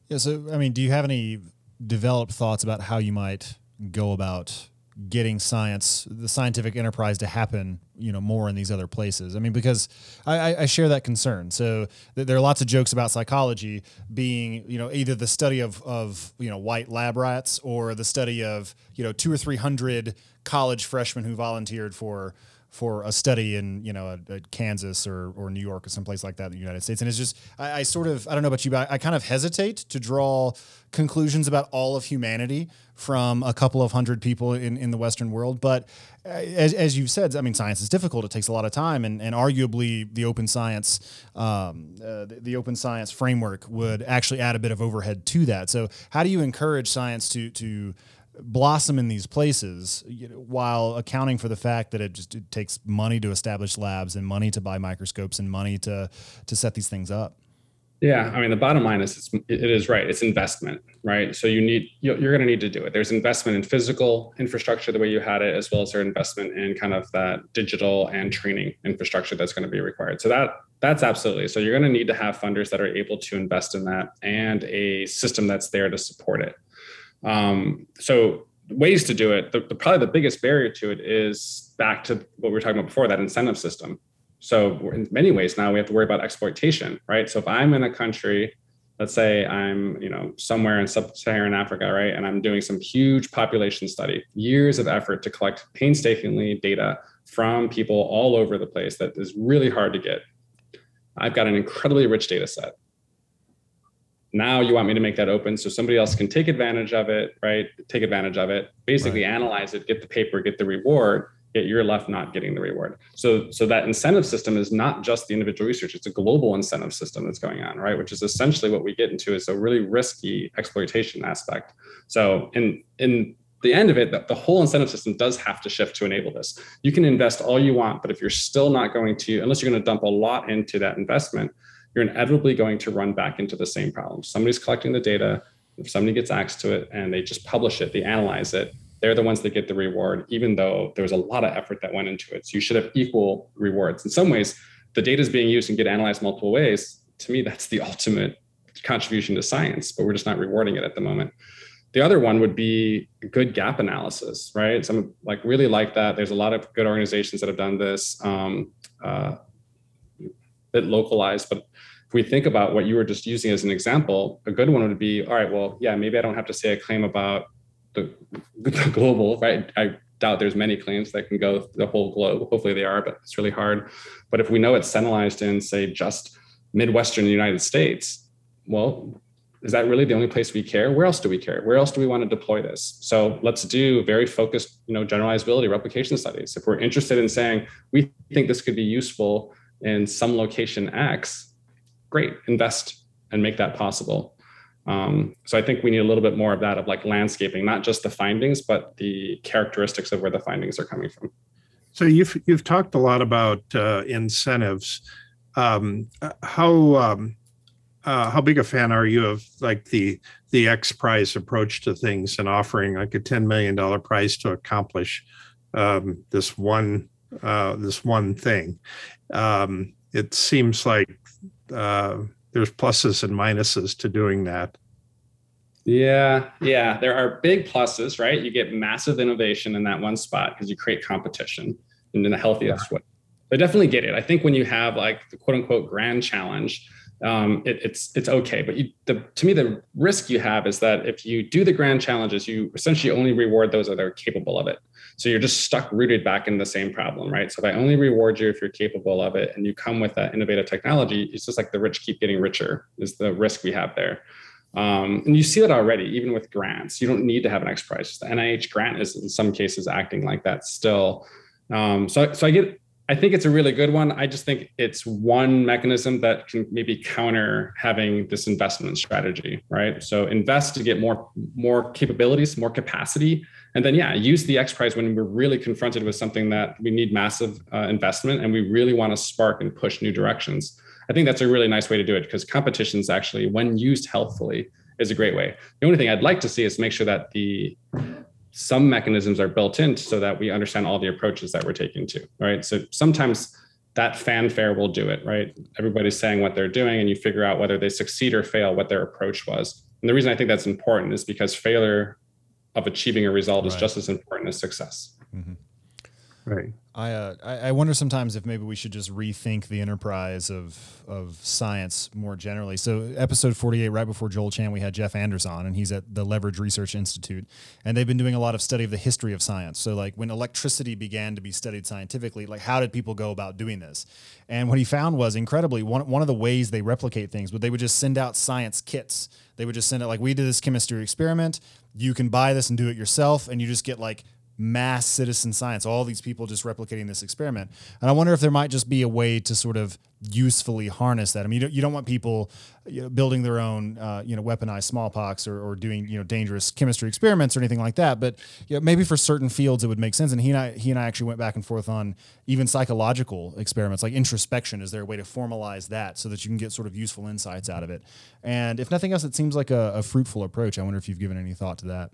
Yeah. So I mean, do you have any developed thoughts about how you might go about getting science, the scientific enterprise to happen, you know, more in these other places. I mean, because I, I share that concern. So th- there are lots of jokes about psychology being, you know, either the study of, of, you know, white lab rats or the study of, you know, two or 300 college freshmen who volunteered for, for a study in you know a, a Kansas or, or New York or someplace like that in the United States. And it's just I, I sort of I don't know about you, but I, I, kind of hesitate to draw conclusions about all of humanity from a couple of hundred people in, in the Western world. But uh, as, as you've said, I mean, science is difficult. It takes a lot of time, and, and arguably the open science um, uh, the, the open science framework would actually add a bit of overhead to that. So how do you encourage science to to blossom in these places you know, while accounting for the fact that it just it takes money to establish labs and money to buy microscopes and money to to set these things up. Yeah i mean the bottom line is it's, it is right it's investment right? So you need you're going to need to do it. There's investment in physical infrastructure the way you had it as well as their investment in kind of that digital and training infrastructure that's going to be required. So that that's absolutely so you're going to need to have funders that are able to invest in that and a system that's there to support it um, so ways to do it, the, the, probably the biggest barrier to it is back to what we were talking about before, that incentive system. So in many ways now we have to worry about exploitation, right? So if I'm in a country, let's say I'm, you know, somewhere in sub-Saharan Africa, right, and I'm doing some huge population study, years of effort to collect painstakingly data from people all over the place that is really hard to get. I've got an incredibly rich data set now you want me to make that open so somebody else can take advantage of it, right? Take advantage of it, basically right. analyze it, get the paper, get the reward, yet you're left not getting the reward. So, so that incentive system is not just the individual research; it's a global incentive system that's going on, right? Which is essentially what we get into is a really risky exploitation aspect. So, in in the end of it, the, the whole incentive system does have to shift to enable this. You can invest all you want, but if you're still not going to, unless you're going to dump a lot into that investment, you're inevitably going to run back into the same problem. Somebody's collecting the data. If somebody gets access to it and they just publish it, they analyze it, they're the ones that get the reward, even though there was a lot of effort that went into it. So you should have equal rewards. In some ways, the data is being used and get analyzed multiple ways. To me, that's the ultimate contribution to science, but we're just not rewarding it at the moment. The other one would be good gap analysis, right? Some like really like that. There's a lot of good organizations that have done this. Um, uh, bit localized, but if we think about what you were just using as an example, a good one would be, all right, well, yeah, maybe I don't have to say a claim about the, the global, right? I doubt there's many claims that can go the whole globe. Hopefully they are, but it's really hard. But if we know it's centralized in, say, just Midwestern United States, well, is that really the only place we care? Where else do we care? Where else do we want to deploy this? So let's do very focused, you know, generalizability replication studies. If we're interested in saying we think this could be useful in some location X, great, invest and make that possible. Um, so I think we need a little bit more of that of like landscaping, not just the findings, but the characteristics of where the findings are coming from. So you've you've talked a lot about uh, incentives. Um, how um, uh, how big a fan are you of like the the X Prize approach to things and offering like a ten million dollar prize to accomplish um, this one uh, this one thing? Um, it seems like uh, there's pluses and minuses to doing that. Yeah, yeah, there are big pluses, right? You get massive innovation in that one spot because you create competition and in the healthiest yeah. way. I definitely get it. I think when you have like the quote unquote grand challenge, um, it, it's it's okay. But you, the, to me, the risk you have is that if you do the grand challenges, you essentially only reward those that are capable of it. So you're just stuck rooted back in the same problem, right? So if I only reward you if you're capable of it and you come with that innovative technology, it's just like the rich keep getting richer is the risk we have there. Um, and you see that already, even with grants. You don't need to have an X prize. The NIH grant is in some cases acting like that still. Um, so, so I get I think it's a really good one. I just think it's one mechanism that can maybe counter having this investment strategy, right? So invest to get more more capabilities, more capacity, and then yeah, use the X Prize when we're really confronted with something that we need massive uh, investment and we really want to spark and push new directions. I think that's a really nice way to do it because competitions actually, when used healthfully, is a great way. The only thing I'd like to see is make sure that the some mechanisms are built in so that we understand all the approaches that we're taking to right? So sometimes that fanfare will do it right? Everybody's saying what they're doing and you figure out whether they succeed or fail what their approach was. And the reason i think that's important is because failure of achieving a result right. is just as important as success. Mm-hmm. right I, uh, I wonder sometimes if maybe we should just rethink the enterprise of of science more generally. So episode forty eight, right before Joel Chan, we had Geoff Anders on, and he's at the Leverage Research Institute, and they've been doing a lot of study of the history of science. So like when electricity began to be studied scientifically, like how did people go about doing this? And what he found was incredibly one one of the ways they replicate things, but they would just send out science kits. They would just send it like we did this chemistry experiment. You can buy this and do it yourself, and you just get like mass citizen science, all these people just replicating this experiment. And I wonder if there might just be a way to sort of usefully harness that. I mean, you don't, you don't want people you know, building their own, uh, you know, weaponized smallpox or, or doing, you know, dangerous chemistry experiments or anything like that. But you know, maybe for certain fields it would make sense. And he and I, he and I actually went back and forth on even psychological experiments, like introspection. Is there a way to formalize that so that you can get sort of useful insights out of it? And if nothing else, it seems like a, a fruitful approach. I wonder if you've given any thought to that.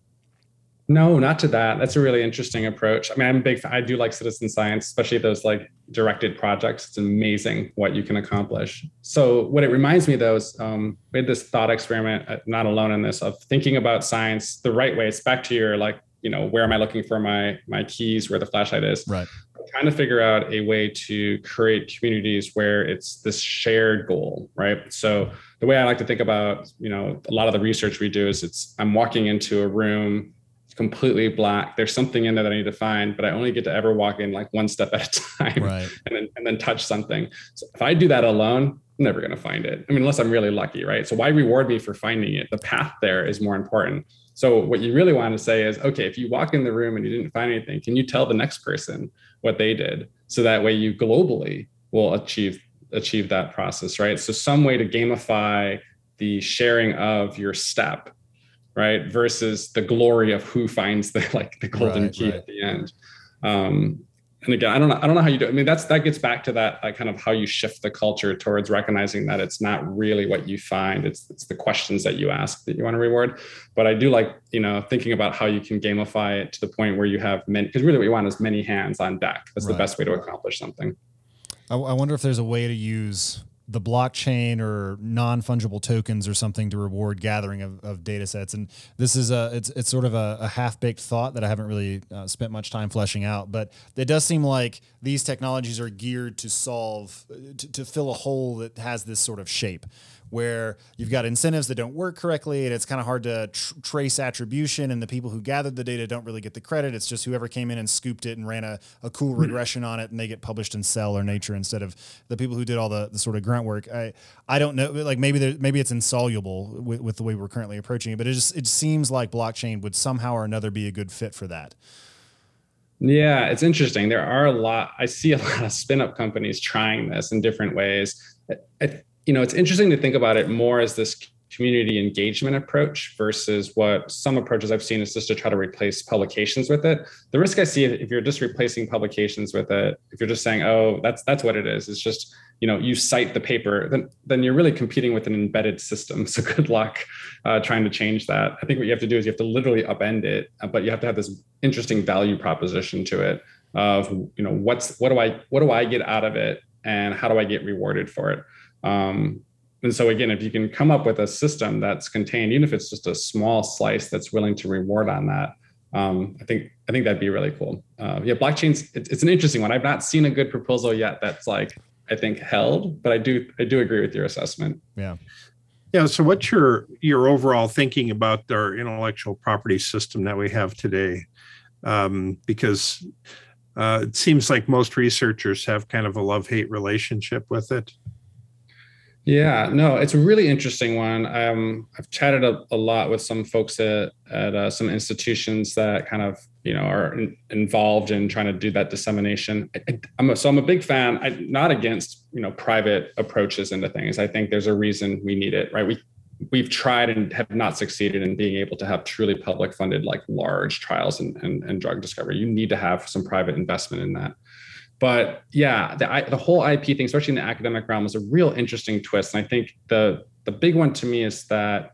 No, not to that. That's a really interesting approach. I mean, I'm a big. I do like citizen science, especially those like directed projects. It's amazing what you can accomplish. So, what it reminds me though is um, we had this thought experiment. Uh, not alone in this of thinking about science the right way. It's back to your like, you know, where am I looking for my my keys? Where the flashlight is. Right. trying to figure out a way to create communities where it's this shared goal, right? So the way I like to think about, you know, a lot of the research we do is it's I'm walking into a room completely black. There's something in there that I need to find, but I only get to ever walk in like one step at a time right. and then and then touch something. So if I do that alone, I'm never going to find it. I mean, unless I'm really lucky, right? So why reward me for finding it? The path there is more important. So what you really want to say is, okay, if you walk in the room and you didn't find anything, can you tell the next person what they did? So that way you globally will achieve achieve that process, right? So some way to gamify the sharing of your step, right? Versus the glory of who finds the like the golden right, key right. at the end. Um, and again, I don't know, I don't know how you do. It. I mean, that's that gets back to that like, kind of how you shift the culture towards recognizing that it's not really what you find; it's it's the questions that you ask that you want to reward. But I do like you know thinking about how you can gamify it to the point where you have many because really what you want is many hands on deck. That's right. the best way to accomplish something. I, I wonder if there's a way to use the blockchain or non-fungible tokens or something to reward gathering of, of data sets. And this is a it's, it's sort of a, a half-baked thought that i haven't really uh, spent much time fleshing out but it does seem like these technologies are geared to solve to, to fill a hole that has this sort of shape where you've got incentives that don't work correctly and it's kind of hard to tr- trace attribution and the people who gathered the data don't really get the credit it's just whoever came in and scooped it and ran a, a cool hmm. regression on it and they get published in cell or nature instead of the people who did all the, the sort of grunt work i i don't know like maybe there, maybe it's insoluble with, with the way we're currently approaching it but it just it seems like blockchain would somehow or another be a good fit for that yeah, it's interesting. There are a lot. I see a lot of spin up companies trying this in different ways. I, you know, it's interesting to think about it more as this community engagement approach versus what some approaches I've seen is just to try to replace publications with it. The risk I see if you're just replacing publications with it, if you're just saying, "Oh, that's that's what it is," it's just you know you cite the paper, then then you're really competing with an embedded system. So good luck uh, trying to change that. I think what you have to do is you have to literally upend it, uh, but you have to have this interesting value proposition to it of you know what's what do I what do I get out of it and how do I get rewarded for it. Um, and so again, if you can come up with a system that's contained, even if it's just a small slice that's willing to reward on that, um, I think I think that'd be really cool. Uh, yeah, blockchains it's, it's an interesting one. I've not seen a good proposal yet that's like I think held, but I do I do agree with your assessment. Yeah. Yeah. So, what's your your overall thinking about our intellectual property system that we have today? Um, because uh, it seems like most researchers have kind of a love hate relationship with it. Yeah, no, it's a really interesting one. Um, I've chatted a, a, lot with some folks at, at uh, some institutions that kind of you know are in, involved in trying to do that dissemination. I, am so I'm a big fan. I'm not against you know private approaches into things. I think there's a reason we need it, right? We we've tried and have not succeeded in being able to have truly public funded like large trials and, and, and drug discovery. You need to have some private investment in that but yeah, the, the whole IP thing, especially in the academic realm, is a real interesting twist. And I think the the big one to me is that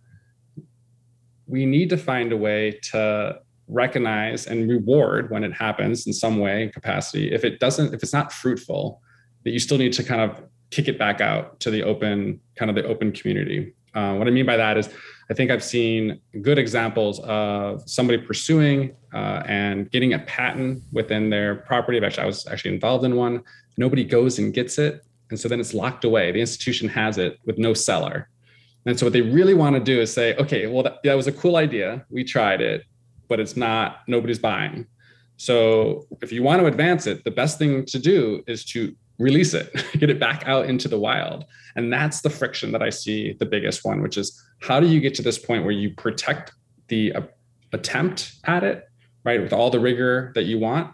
we need to find a way to recognize and reward when it happens in some way capacity. If it doesn't, if it's not fruitful, that you still need to kind of kick it back out to the open, kind of the open community. Uh, what I mean by that is I think I've seen good examples of somebody pursuing uh, and getting a patent within their property. Actually, I was actually involved in one. Nobody goes and gets it. And so then it's locked away. The institution has it with no seller. And so what they really want to do is say, okay, well, that, that was a cool idea. We tried it, but it's not, nobody's buying. So if you want to advance it, the best thing to do is to release it, get it back out into the wild. And that's the friction that I see the biggest one, which is how do you get to this point where you protect the uh, attempt at it, right, with all the rigor that you want?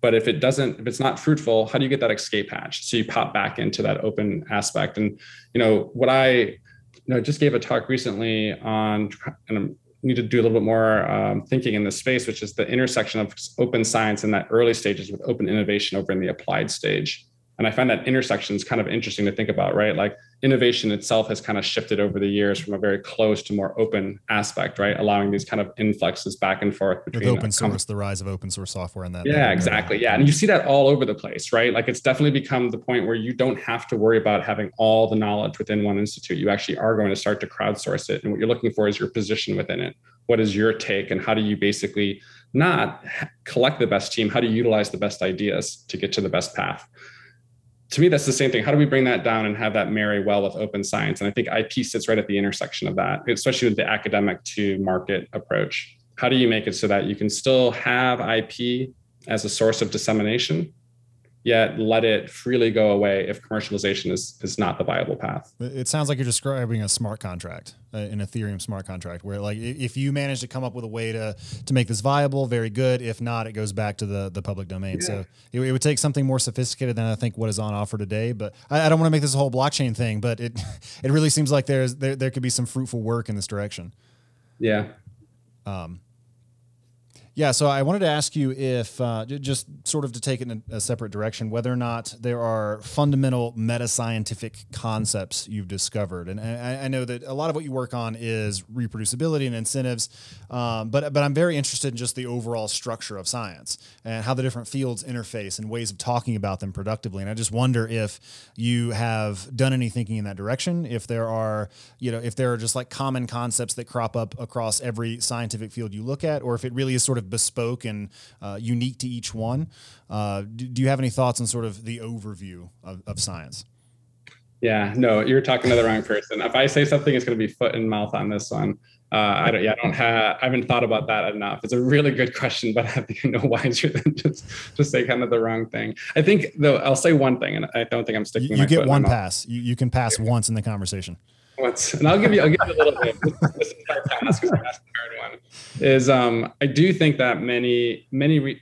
But if it doesn't, if it's not fruitful, how do you get that escape hatch? So you pop back into that open aspect. And you know what I, you know, just gave a talk recently on, and I need to do a little bit more um, thinking in this space, which is the intersection of open science in that early stages with open innovation over in the applied stage and i find that intersection is kind of interesting to think about right? Like innovation itself has kind of shifted over the years from a very close to more open aspect right? Allowing these kind of influxes back and forth between With open source the rise of open source software and that yeah exactly. Yeah and you see that all over the place right? Like it's definitely become the point where you don't have to worry about having all the knowledge within one institute. You actually are going to start to crowdsource it and what you're looking for is your position within it. What is your take and how do you basically not collect the best team? How do you utilize the best ideas to get to the best path to me, that's the same thing. How do we bring that down and have that marry well with open science? And I think IP sits right at the intersection of that, especially with the academic to market approach. How do you make it so that you can still have IP as a source of dissemination, yet let it freely go away if commercialization is is not the viable path. It sounds like you're describing a smart contract, an Ethereum smart contract, where like if you manage to come up with a way to to make this viable, very good. If not, it goes back to the the public domain. Yeah. So it, it, would take something more sophisticated than I think what is on offer today. But I, I don't want to make this a whole blockchain thing, but it it really seems like there's there there could be some fruitful work in this direction. Yeah. Um, yeah, so I wanted to ask you if, uh, just sort of to take it in a separate direction, whether or not there are fundamental meta scientific concepts you've discovered. And I, I, know that a lot of what you work on is reproducibility and incentives, um, but, but I'm very interested in just the overall structure of science and how the different fields interface and ways of talking about them productively. And I just wonder if you have done any thinking in that direction, if there are, you know, if there are just like common concepts that crop up across every scientific field you look at, or if it really is sort of of bespoke and uh, unique to each one. Uh, do, do, you have any thoughts on sort of the overview of, of science? Yeah, no, you're talking to the wrong person. If I say something, it's going to be foot and mouth on this one. Uh, I don't, yeah, I don't have, I haven't thought about that enough. It's a really good question, but I have to get no wiser than just, just say kind of the wrong thing. I think though, I'll say one thing, and I don't think I'm sticking. You, you get one pass. You, you can pass yeah. once in the conversation. Once, and I'll give you, I'll give you a little bit. This, is my task because I hard one. Is um, I do think that many, many, re-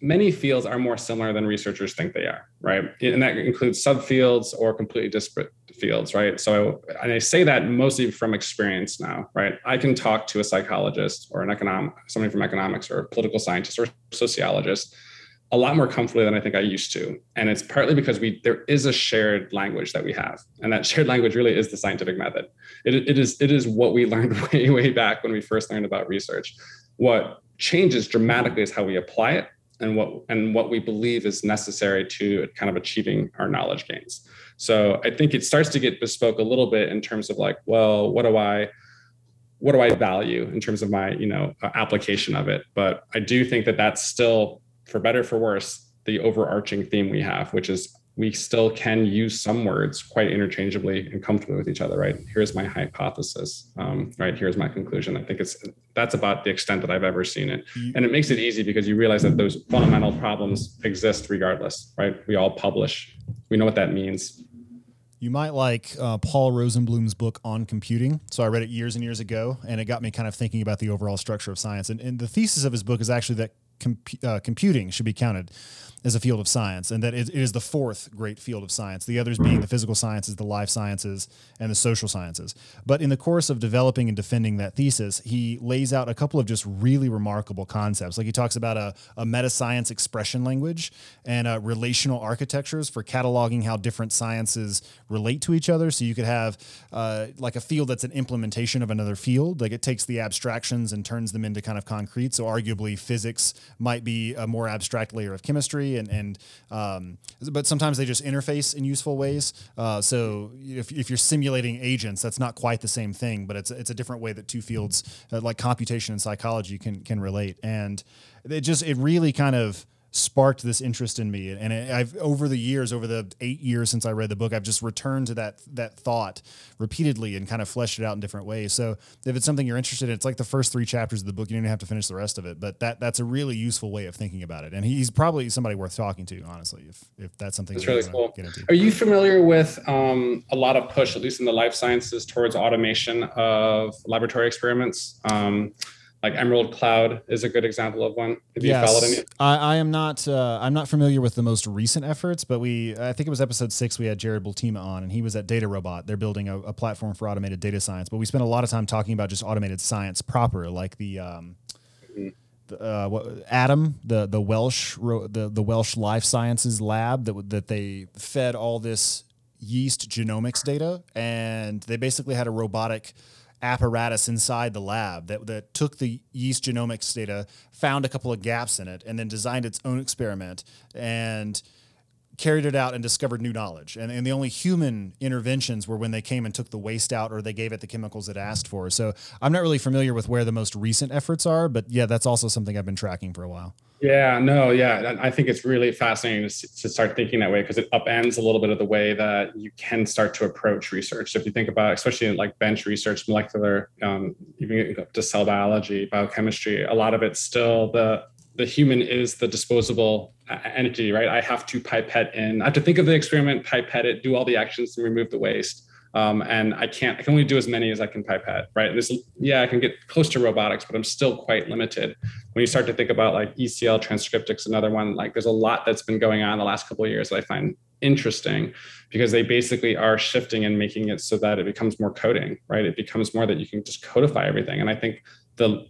many fields are more similar than researchers think they are, right? And that includes subfields or completely disparate fields, right? So, and I say that mostly from experience now, right? I can talk to a psychologist or an economic, somebody from economics or a political scientist or sociologist a lot more comfortably than I think I used to. And it's partly because we there is a shared language that we have. And that shared language really is the scientific method. It, it is it is what we learned way, way back when we first learned about research. What changes dramatically is how we apply it and what and what we believe is necessary to kind of achieving our knowledge gains. So I think it starts to get bespoke a little bit in terms of like, well, what do I what do I value in terms of my, you know, application of it? But I do think that that's still for better for worse, the overarching theme we have, which is we still can use some words quite interchangeably and comfortably with each other, right? Here's my hypothesis, um, right? Here's my conclusion. I think it's that's about the extent that I've ever seen it, mm-hmm. and it makes it easy because you realize that those fundamental problems exist regardless, right? We all publish. We know what that means. You might like uh, Paul Rosenbloom's book on computing. So I read it years and years ago, and it got me kind of thinking about the overall structure of science. And, and the thesis of his book is actually that uh, computing should be counted as a field of science, and that it is the fourth great field of science, the others being the physical sciences, the life sciences, and the social sciences. But in the course of developing and defending that thesis, he lays out a couple of just really remarkable concepts. Like he talks about a, a meta science expression language and uh, relational architectures for cataloging how different sciences relate to each other. So you could have uh, like a field that's an implementation of another field, like it takes the abstractions and turns them into kind of concrete. So arguably, physics might be a more abstract layer of chemistry and and um, but sometimes they just interface in useful ways. Uh, so if, if you're simulating agents, that's not quite the same thing, but it's it's a different way that two fields uh, like computation and psychology can can relate, and it just it really kind of sparked this interest in me. And I've over the years over the 8 years since I read the book I've just returned to that that thought repeatedly and kind of fleshed it out in different ways. So if it's something you're interested in it's like the first 3 chapters of the book. You don't even have to finish the rest of it but that that's a really useful way of thinking about it. And he's probably somebody worth talking to honestly if if that's something that's really cool. are you familiar with um, a lot of push at least in the life sciences towards automation of laboratory experiments? Um, like Emerald Cloud is a good example of one. Have you yes. followed any? I, I am not. Uh, I'm not familiar with the most recent efforts, but we. I think it was episode six. We had Jared Bultima on, and he was at DataRobot. They're building a, a, platform for automated data science. But we spent a lot of time talking about just automated science proper, like the. Um, the, uh, what, Adam, the the Welsh the the Welsh Life Sciences lab that that they fed all this yeast genomics data, and they basically had a robotic apparatus inside the lab that, that took the yeast genomics data, found a couple of gaps in it, and then designed its own experiment. And carried it out and discovered new knowledge. And, and the only human interventions were when they came and took the waste out or they gave it the chemicals it asked for. So I'm not really familiar with where the most recent efforts are, but yeah, that's also something I've been tracking for a while. Yeah, no, yeah. I think it's really fascinating to, start thinking that way because it upends a little bit of the way that you can start to approach research. So if you think about, especially in like bench research, molecular, um, even to cell biology, biochemistry, a lot of it's still the the human is the disposable uh, entity, right? I have to pipette in. I have to think of the experiment, pipette it, do all the actions, and remove the waste. Um, and I can't. I can only do as many as I can pipette, right? This, yeah, I can get close to robotics, but I'm still quite limited. When you start to think about like ECL transcriptics, another one, like there's a lot that's been going on the last couple of years that I find interesting because they basically are shifting and making it so that it becomes more coding, right? It becomes more that you can just codify everything. And I think the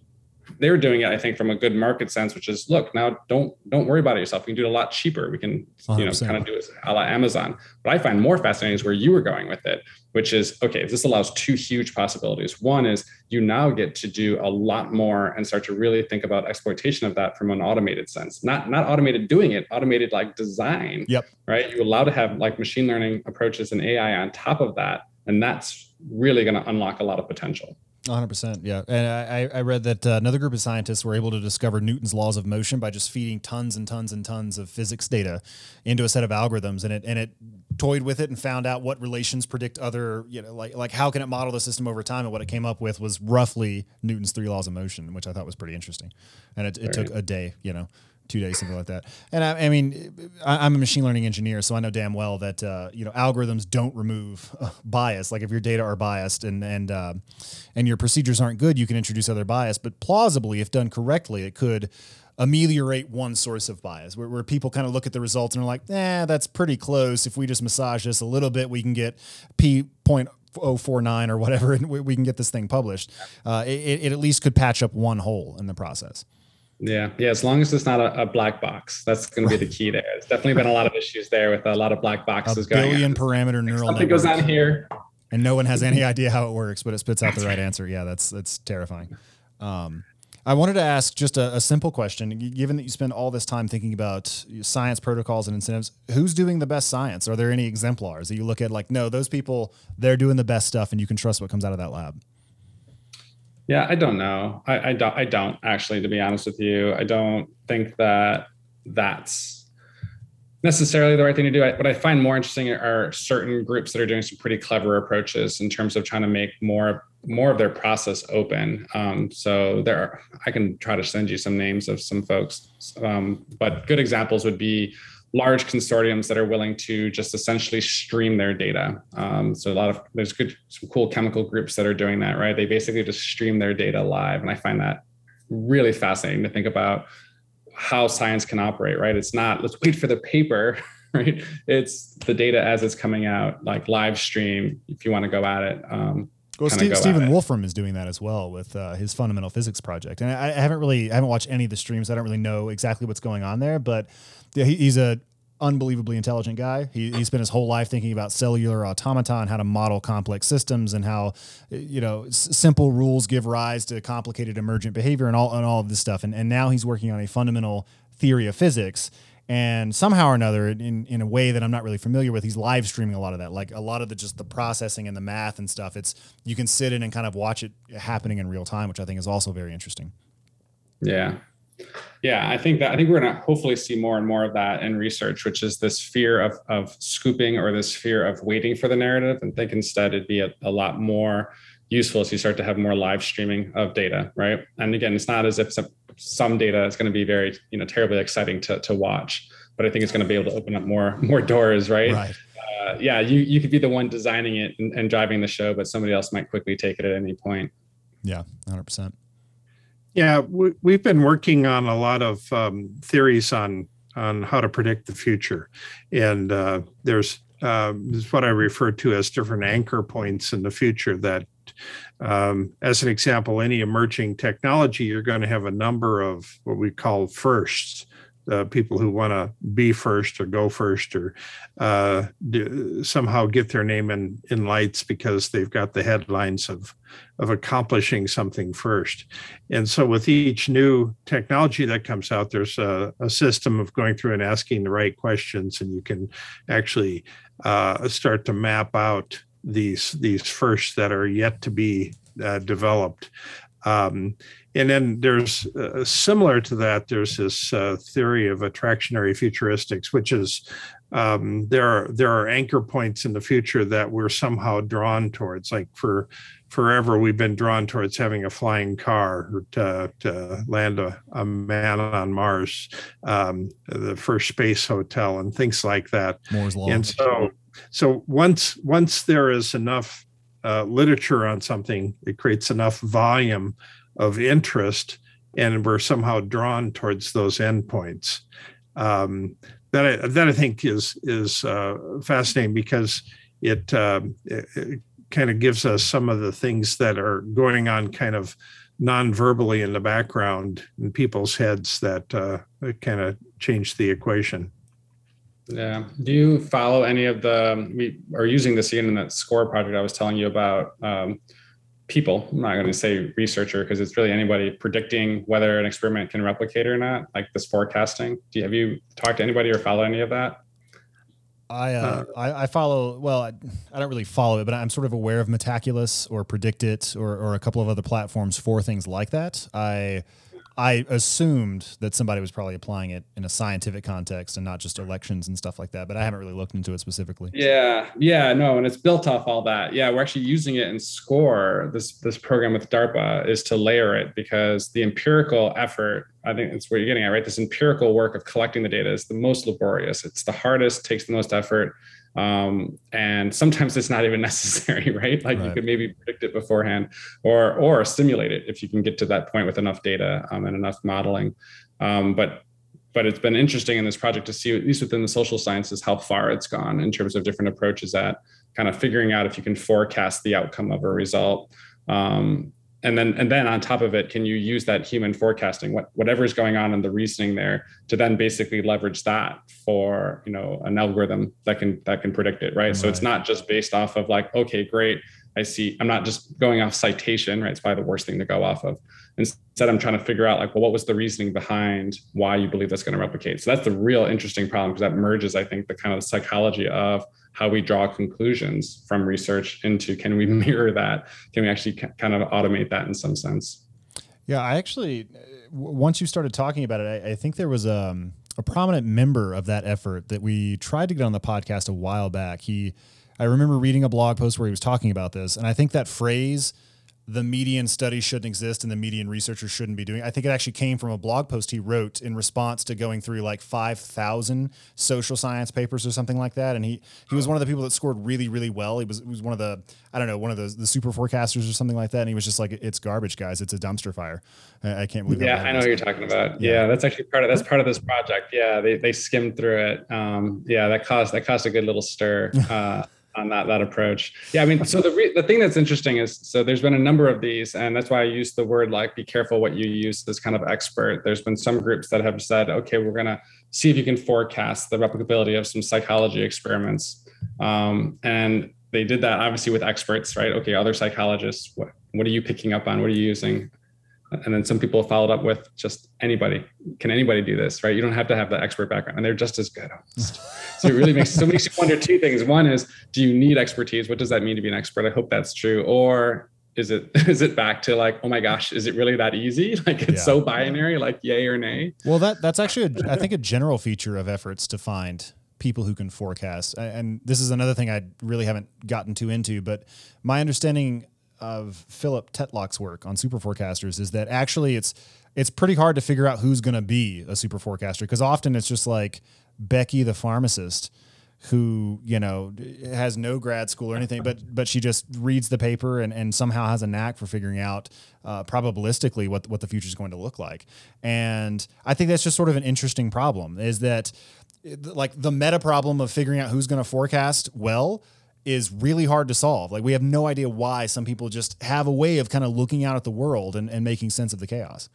they were doing it, I think, from a good market sense, which is look, now don't don't worry about it yourself. We can do it a lot cheaper. We can, 100%. you know, kind of do it a la Amazon. What I find more fascinating is where you were going with it, which is okay, this allows two huge possibilities. One is you now get to do a lot more and start to really think about exploitation of that from an automated sense. Not not automated doing it, automated like design. Yep. Right. You allow to have like machine learning approaches and AI on top of that. And that's really going to unlock a lot of potential. 100%. Yeah. And I, I read that uh, another group of scientists were able to discover Newton's laws of motion by just feeding tons and tons and tons of physics data into a set of algorithms. And it, and it toyed with it and found out what relations predict other, you know, like, like how can it model the system over time? And what it came up with was roughly Newton's three laws of motion, which I thought was pretty interesting. And it, it took a day, you know two days, something like that. And I, I mean, I, am a machine learning engineer, so I know damn well that uh, you know algorithms don't remove uh, bias. Like if your data are biased and and uh, and your procedures aren't good, you can introduce other bias. But plausibly, if done correctly, it could ameliorate one source of bias where, where people kind of look at the results and are like, eh, that's pretty close. If we just massage this a little bit, we can get P point 049 or whatever, and we, we can get this thing published. Uh, it, it at least could patch up one hole in the process. Yeah, yeah. As long as it's not a, a black box, that's going to be the key there. There's definitely been a lot of issues there with a lot of black boxes going a billion parameter neural. Something goes on here, and no one has any idea how it works, but it spits out the right answer. Yeah, that's that's terrifying. Um, I wanted to ask just a, a, simple question. Given that you spend all this time thinking about science protocols and incentives, who's doing the best science? Are there any exemplars that you look at like, no, those people, they're doing the best stuff and you can trust what comes out of that lab? Yeah, I don't know. I, I don't. I don't actually, to be honest with you. I don't think that that's necessarily the right thing to do. I, what I find more interesting are certain groups that are doing some pretty clever approaches in terms of trying to make more more of their process open. Um, so there, are, I can try to send you some names of some folks, um, but good examples would be large consortiums that are willing to just essentially stream their data. Um, so a lot of there's good some cool chemical groups that are doing that, right? They basically just stream their data live, and I find that really fascinating to think about how science can operate. Right? It's not let's wait for the paper. Right? It's the data as it's coming out, like live stream. If you want to go at it. Um, well, Steve, Stephen Wolfram is doing that as well with uh, his fundamental physics project, and I, I, haven't really, I haven't watched any of the streams. I don't really know exactly what's going on there, but yeah, he, he's a unbelievably intelligent guy. He, he spent his whole life thinking about cellular automata and how to model complex systems and how, you know, s- simple rules give rise to complicated emergent behavior and all and all of this stuff. And and now he's working on a fundamental theory of physics. And somehow or another, in, in a way that I'm not really familiar with, he's live streaming a lot of that. Like a lot of the just the processing and the math and stuff. It's you can sit in and kind of watch it happening in real time, which I think is also very interesting. Yeah, yeah, I think that I think we're going to hopefully see more and more of that in research, which is this fear of of scooping or this fear of waiting for the narrative, and think instead it'd be a, a lot more useful as you start to have more live streaming of data, right? And again, it's not as if some, some data is going to be very you know terribly exciting to to watch, but I think it's going to be able to open up more more doors, right? Right. Uh, yeah, you you could be the one designing it and, and driving the show, but somebody else might quickly take it at any point. Yeah, hundred percent. Yeah, we, we've been working on a lot of um, theories on on how to predict the future, and uh, there's uh, is what I refer to as different anchor points in the future. That, um, as an example, any emerging technology, you're going to have a number of what we call firsts, uh, people who want to be first or go first or uh, do, somehow get their name in, in lights because they've got the headlines of, of accomplishing something first. And so, with each new technology that comes out, there's a, a system of going through and asking the right questions, and you can actually uh, start to map out these these firsts that are yet to be uh, developed. Um, and then there's uh, similar to that, there's this uh, theory of attractionary futuristics, which is um, there are there are anchor points in the future that we're somehow drawn towards. Like for forever, we've been drawn towards having a flying car to, to land a, a man on Mars, um, the first space hotel, and things like that. Moore's law. And so, so once once there is enough uh, literature on something, it creates enough volume of interest, and we're somehow drawn towards those endpoints. Um, that I, that I think is is uh, fascinating because it, uh, it, it kind of gives us some of the things that are going on kind of non-verbally in the background in people's heads that uh, kind of change the equation. Yeah. Do you follow any of the? We are using this again in that score project I was telling you about. Um, people i'm not going to say researcher because it's really anybody predicting whether an experiment can replicate or not like this forecasting do you have you talked to anybody or follow any of that I, uh, uh, I, I follow well I, I, don't really follow it but I'm sort of aware of Metaculus or Predictit or, or a couple of other platforms for things like that I I assumed that somebody was probably applying it in a scientific context and not just elections and stuff like that, but I haven't really looked into it specifically. Yeah, yeah, no, and it's built off all that. Yeah, we're actually using it in SCORE. This this program with DARPA is to layer it because the empirical effort, I think it's where you're getting at, right? This empirical work of collecting the data is the most laborious. It's the hardest, takes the most effort um, and sometimes it's not even necessary right? Like right. you could maybe predict it beforehand or or simulate it if you can get to that point with enough data um, and enough modeling. Um, but but it's been interesting in this project to see at least within the social sciences how far it's gone in terms of different approaches at kind of figuring out if you can forecast the outcome of a result. Um, and then and then on top of it can you use that human forecasting what whatever's going on in the reasoning there to then basically leverage that for you know an algorithm that can that can predict it right, right. so it's not just based off of like okay great i see i'm not just going off citation right? It's probably the worst thing to go off of instead i'm trying to figure out like well what was the reasoning behind why you believe that's going to replicate so that's the real interesting problem because that merges i think the kind of psychology of how we draw conclusions from research into can we mirror that? Can we actually kind of automate that in some sense? Yeah, I actually, once you started talking about it, I, I think there was um, a prominent member of that effort that we tried to get on the podcast a while back. He, I remember reading a blog post where he was talking about this, and I think that phrase the median study shouldn't exist and the median researcher shouldn't be doing. I think it actually came from a blog post he wrote in response to going through like 5,000 social science papers or something like that. And he, he was one of the people that scored really, really well. He was, he was one of the, I don't know, one of the, the super forecasters or something like that. And he was just like, it's garbage guys. It's a dumpster fire. I, I can't believe Yeah, I know what you're talking about. Yeah. yeah. That's actually part of, that's part of this project. Yeah. They, they skimmed through it. Um, yeah, that caused, that caused a good little stir. Uh, on that that approach. Yeah, I mean, so the re- the thing that's interesting is so there's been a number of these, and that's why I use the word like be careful what you use as kind of expert. There's been some groups that have said, okay, we're gonna see if you can forecast the replicability of some psychology experiments, um, and they did that obviously with experts, right? Okay, other psychologists, what what are you picking up on? What are you using? And then some people followed up with just anybody. Can anybody do this? Right? You don't have to have the expert background, and they're just as good. so it really makes so makes you wonder two things. One is, do you need expertise? What does that mean to be an expert? I hope that's true. Or is it is it back to like, oh my gosh, is it really that easy? Like it's yeah. so binary, like yay or nay. Well, that that's actually a, I think a general feature of efforts to find people who can forecast. And this is another thing I really haven't gotten too into, but my understanding of Philip Tetlock's work on super forecasters is that actually it's it's pretty hard to figure out who's going to be a super forecaster because often it's just like Becky the pharmacist who you know has no grad school or anything but but she just reads the paper and, and somehow has a knack for figuring out uh, probabilistically what what the future is going to look like. And i think that's just sort of an interesting problem is that like the meta problem of figuring out who's going to forecast well is really hard to solve. Like we have no idea why some people just have a way of kind of looking out at the world and, and making sense of the chaos.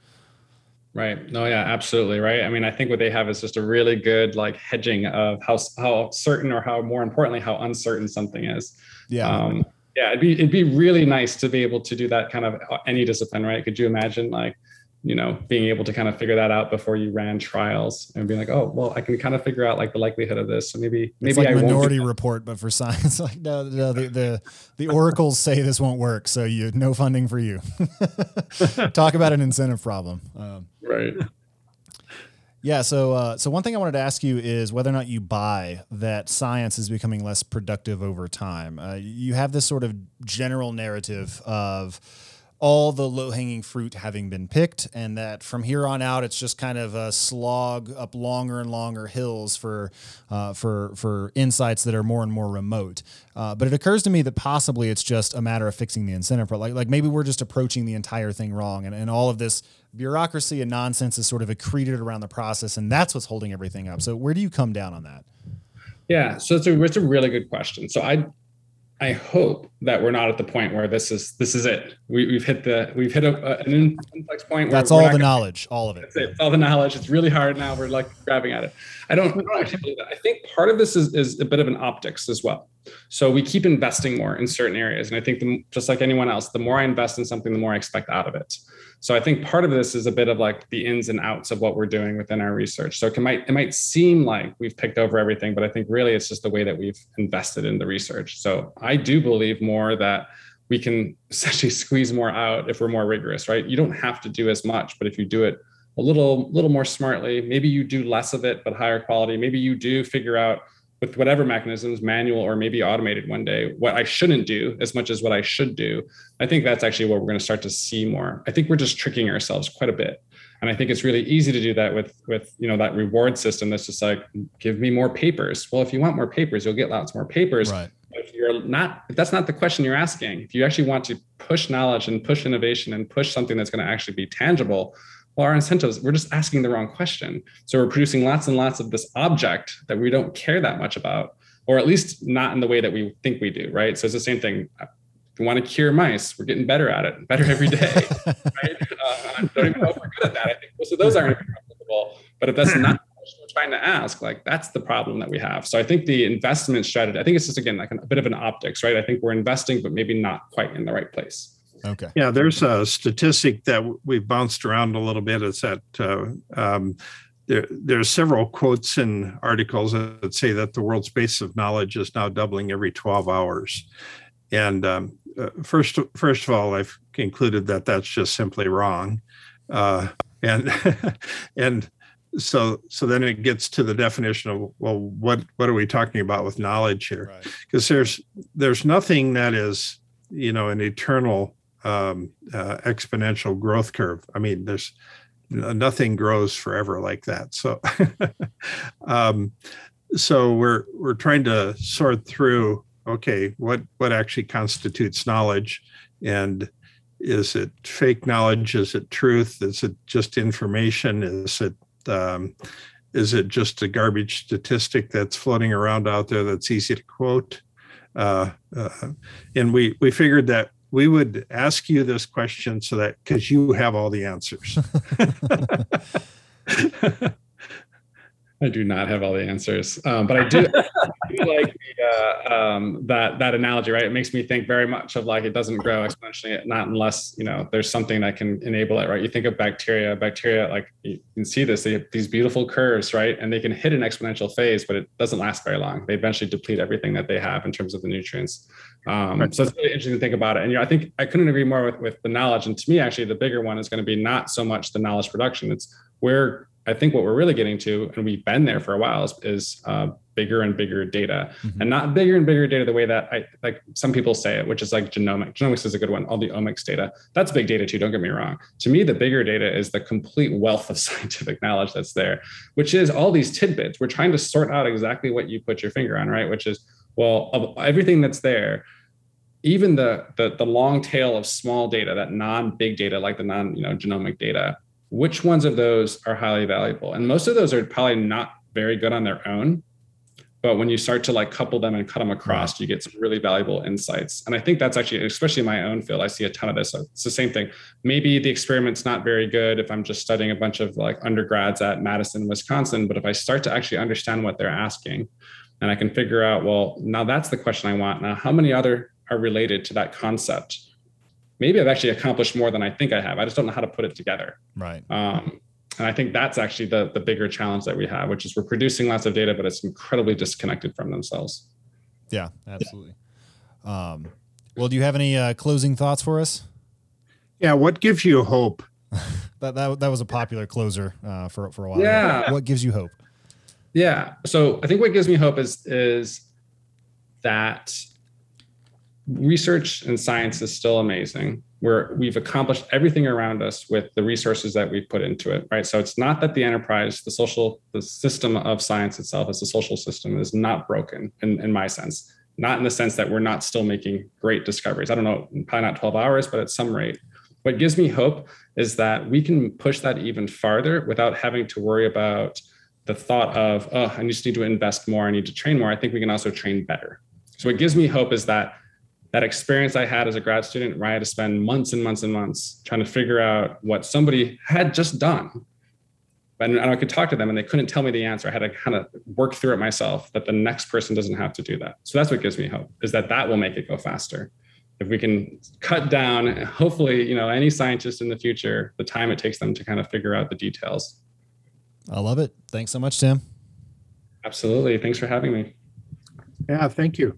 Right. No, yeah, absolutely. Right. I mean, I think what they have is just a really good like hedging of how how certain or how more importantly how uncertain something is. Yeah. Um, yeah, it'd be it'd be really nice to be able to do that kind of any discipline, right? Could you imagine like you know being able to kind of figure that out before you ran trials and being like oh well i can kind of figure out like the likelihood of this so maybe maybe it's like I minority report but for science like no no the, the the oracles say this won't work so you no funding for you talk about an incentive problem um, right Yeah. So, uh, so one thing I wanted to ask you is whether or not you buy that science is becoming less productive over time. Uh, you have this sort of general narrative of all the low hanging fruit having been picked, and that from here on out, it's just kind of a slog up longer and longer hills for uh, for for insights that are more and more remote. Uh, but it occurs to me that possibly it's just a matter of fixing the incentive. Like like maybe we're just approaching the entire thing wrong, and, and all of this bureaucracy and nonsense is sort of accreted around the process, and that's what's holding everything up. So where do you come down on that? Yeah, so it's a it's a really good question. So I I hope that we're not at the point where this is this is it. We, have hit the we've hit a, an inflex point. That's all the gonna, knowledge, all of it. That's it. It's all the knowledge. It's really hard now. We're like grabbing at it. I don't, I don't actually believe that. I think part of this is is a bit of an optics as well. So we keep investing more in certain areas, and I think the, just like anyone else, the more I invest in something, the more I expect out of it. So I think part of this is a bit of like the ins and outs of what we're doing within our research. So it might it might seem like we've picked over everything, but I think really it's just the way that we've invested in the research. So I do believe more that we can essentially squeeze more out if we're more rigorous, right? You don't have to do as much, but if you do it a little little more smartly, maybe you do less of it but higher quality. Maybe you do figure out with whatever mechanisms, manual or maybe automated one day, what I shouldn't do as much as what I should do. I think that's actually what we're going to start to see more. I think we're just tricking ourselves quite a bit. And I think it's really easy to do that with with you know that reward system that's just like give me more papers. Well, if you want more papers, you'll get lots more papers. Right. If you're not, if that's not the question you're asking, if you actually want to push knowledge and push innovation and push something that's going to actually be tangible, well, our incentives, we're just asking the wrong question. So we're producing lots and lots of this object that we don't care that much about, or at least not in the way that we think we do, right? So it's the same thing. If we want to cure mice, we're getting better at it, better every day, right? Uh, I don't even know if we're good at that. I think most of those aren't applicable. But if that's not trying to ask, like that's the problem that we have. So I think the investment strategy, I think it's just again like a bit of an optics, right? I think we're investing, but maybe not quite in the right place. Okay. Yeah, there's a statistic that we've bounced around a little bit. It's that uh, um, there, there are several quotes in articles that say that the world's base of knowledge is now doubling every 12 hours. And um, uh, first, first of all, I've concluded that that's just simply wrong. Uh, and and so so then it gets to the definition of well what what are we talking about with knowledge here because right. there's there's nothing that is you know an eternal um, uh, exponential growth curve. I mean, there's nothing grows forever like that. So, um, so we're we're trying to sort through. Okay, what what actually constitutes knowledge, and is it fake knowledge? Is it truth? Is it just information? Is it um, is it just a garbage statistic that's floating around out there that's easy to quote? Uh, uh, and we we figured that we would ask you this question so that because you have all the answers. I do not have all the answers, um, but I do, I do like the, uh, um, that that analogy. Right, it makes me think very much of like it doesn't grow exponentially, not unless you know there's something that can enable it. Right, you think of bacteria. Bacteria, like you can see this, they have these beautiful curves, right, and they can hit an exponential phase, but it doesn't last very long. They eventually deplete everything that they have in terms of the nutrients. Um, right. So it's really interesting to think about it. And you know, I think I couldn't agree more with with the knowledge. And to me, actually, the bigger one is going to be not so much the knowledge production. It's where I think what we're really getting to, and we've been there for a while, is, is uh, bigger and bigger data, mm-hmm. and not bigger and bigger data the way that I like some people say it, which is like genomic. Genomics is a good one. All the omics data, that's big data too. Don't get me wrong. To me, the bigger data is the complete wealth of scientific knowledge that's there, which is all these tidbits. We're trying to sort out exactly what you put your finger on, right? Which is well, of everything that's there, even the, the the long tail of small data, that non-big data, like the non you know genomic data which ones of those are highly valuable? And most of those are probably not very good on their own but when you start to like couple them and cut them across you get some really valuable insights. And i think that's actually especially in my own field i see a ton of this. It's the same thing. Maybe the experiment's not very good if i'm just studying a bunch of like undergrads at madison wisconsin but if i start to actually understand what they're asking and i can figure out well now that's the question i want. Now how many other are related to that concept maybe I've actually accomplished more than I think I have. I just don't know how to put it together. Right. Um, and I think that's actually the the bigger challenge that we have, which is we're producing lots of data, but it's incredibly disconnected from themselves. Yeah, absolutely. Um, well, do you have any uh, closing thoughts for us? Yeah, what gives you hope that, that that was a popular closer uh, for for a while. Yeah. What gives you hope? Yeah. So I think what gives me hope is is that research and science is still amazing. Where we've accomplished everything around us with the resources that we've put into it, right? So it's not that the enterprise, the social, the system of science itself as a social system is not broken in, in my sense. Not in the sense that we're not still making great discoveries. I don't know, probably not 12 hours, but at some rate. What gives me hope is that we can push that even farther without having to worry about the thought of, oh, I just need to invest more, I need to train more. I think we can also train better. So what gives me hope is that that experience I had as a grad student, where I had to spend months and months and months trying to figure out what somebody had just done. And I could talk to them and they couldn't tell me the answer. I had to kind of work through it myself that the next person doesn't have to do that. So that's what gives me hope is that that will make it go faster. If we can cut down, hopefully, you know, any scientist in the future, the time it takes them to kind of figure out the details. I love it. Thanks so much, Tim. Absolutely. Thanks for having me. Yeah, thank you.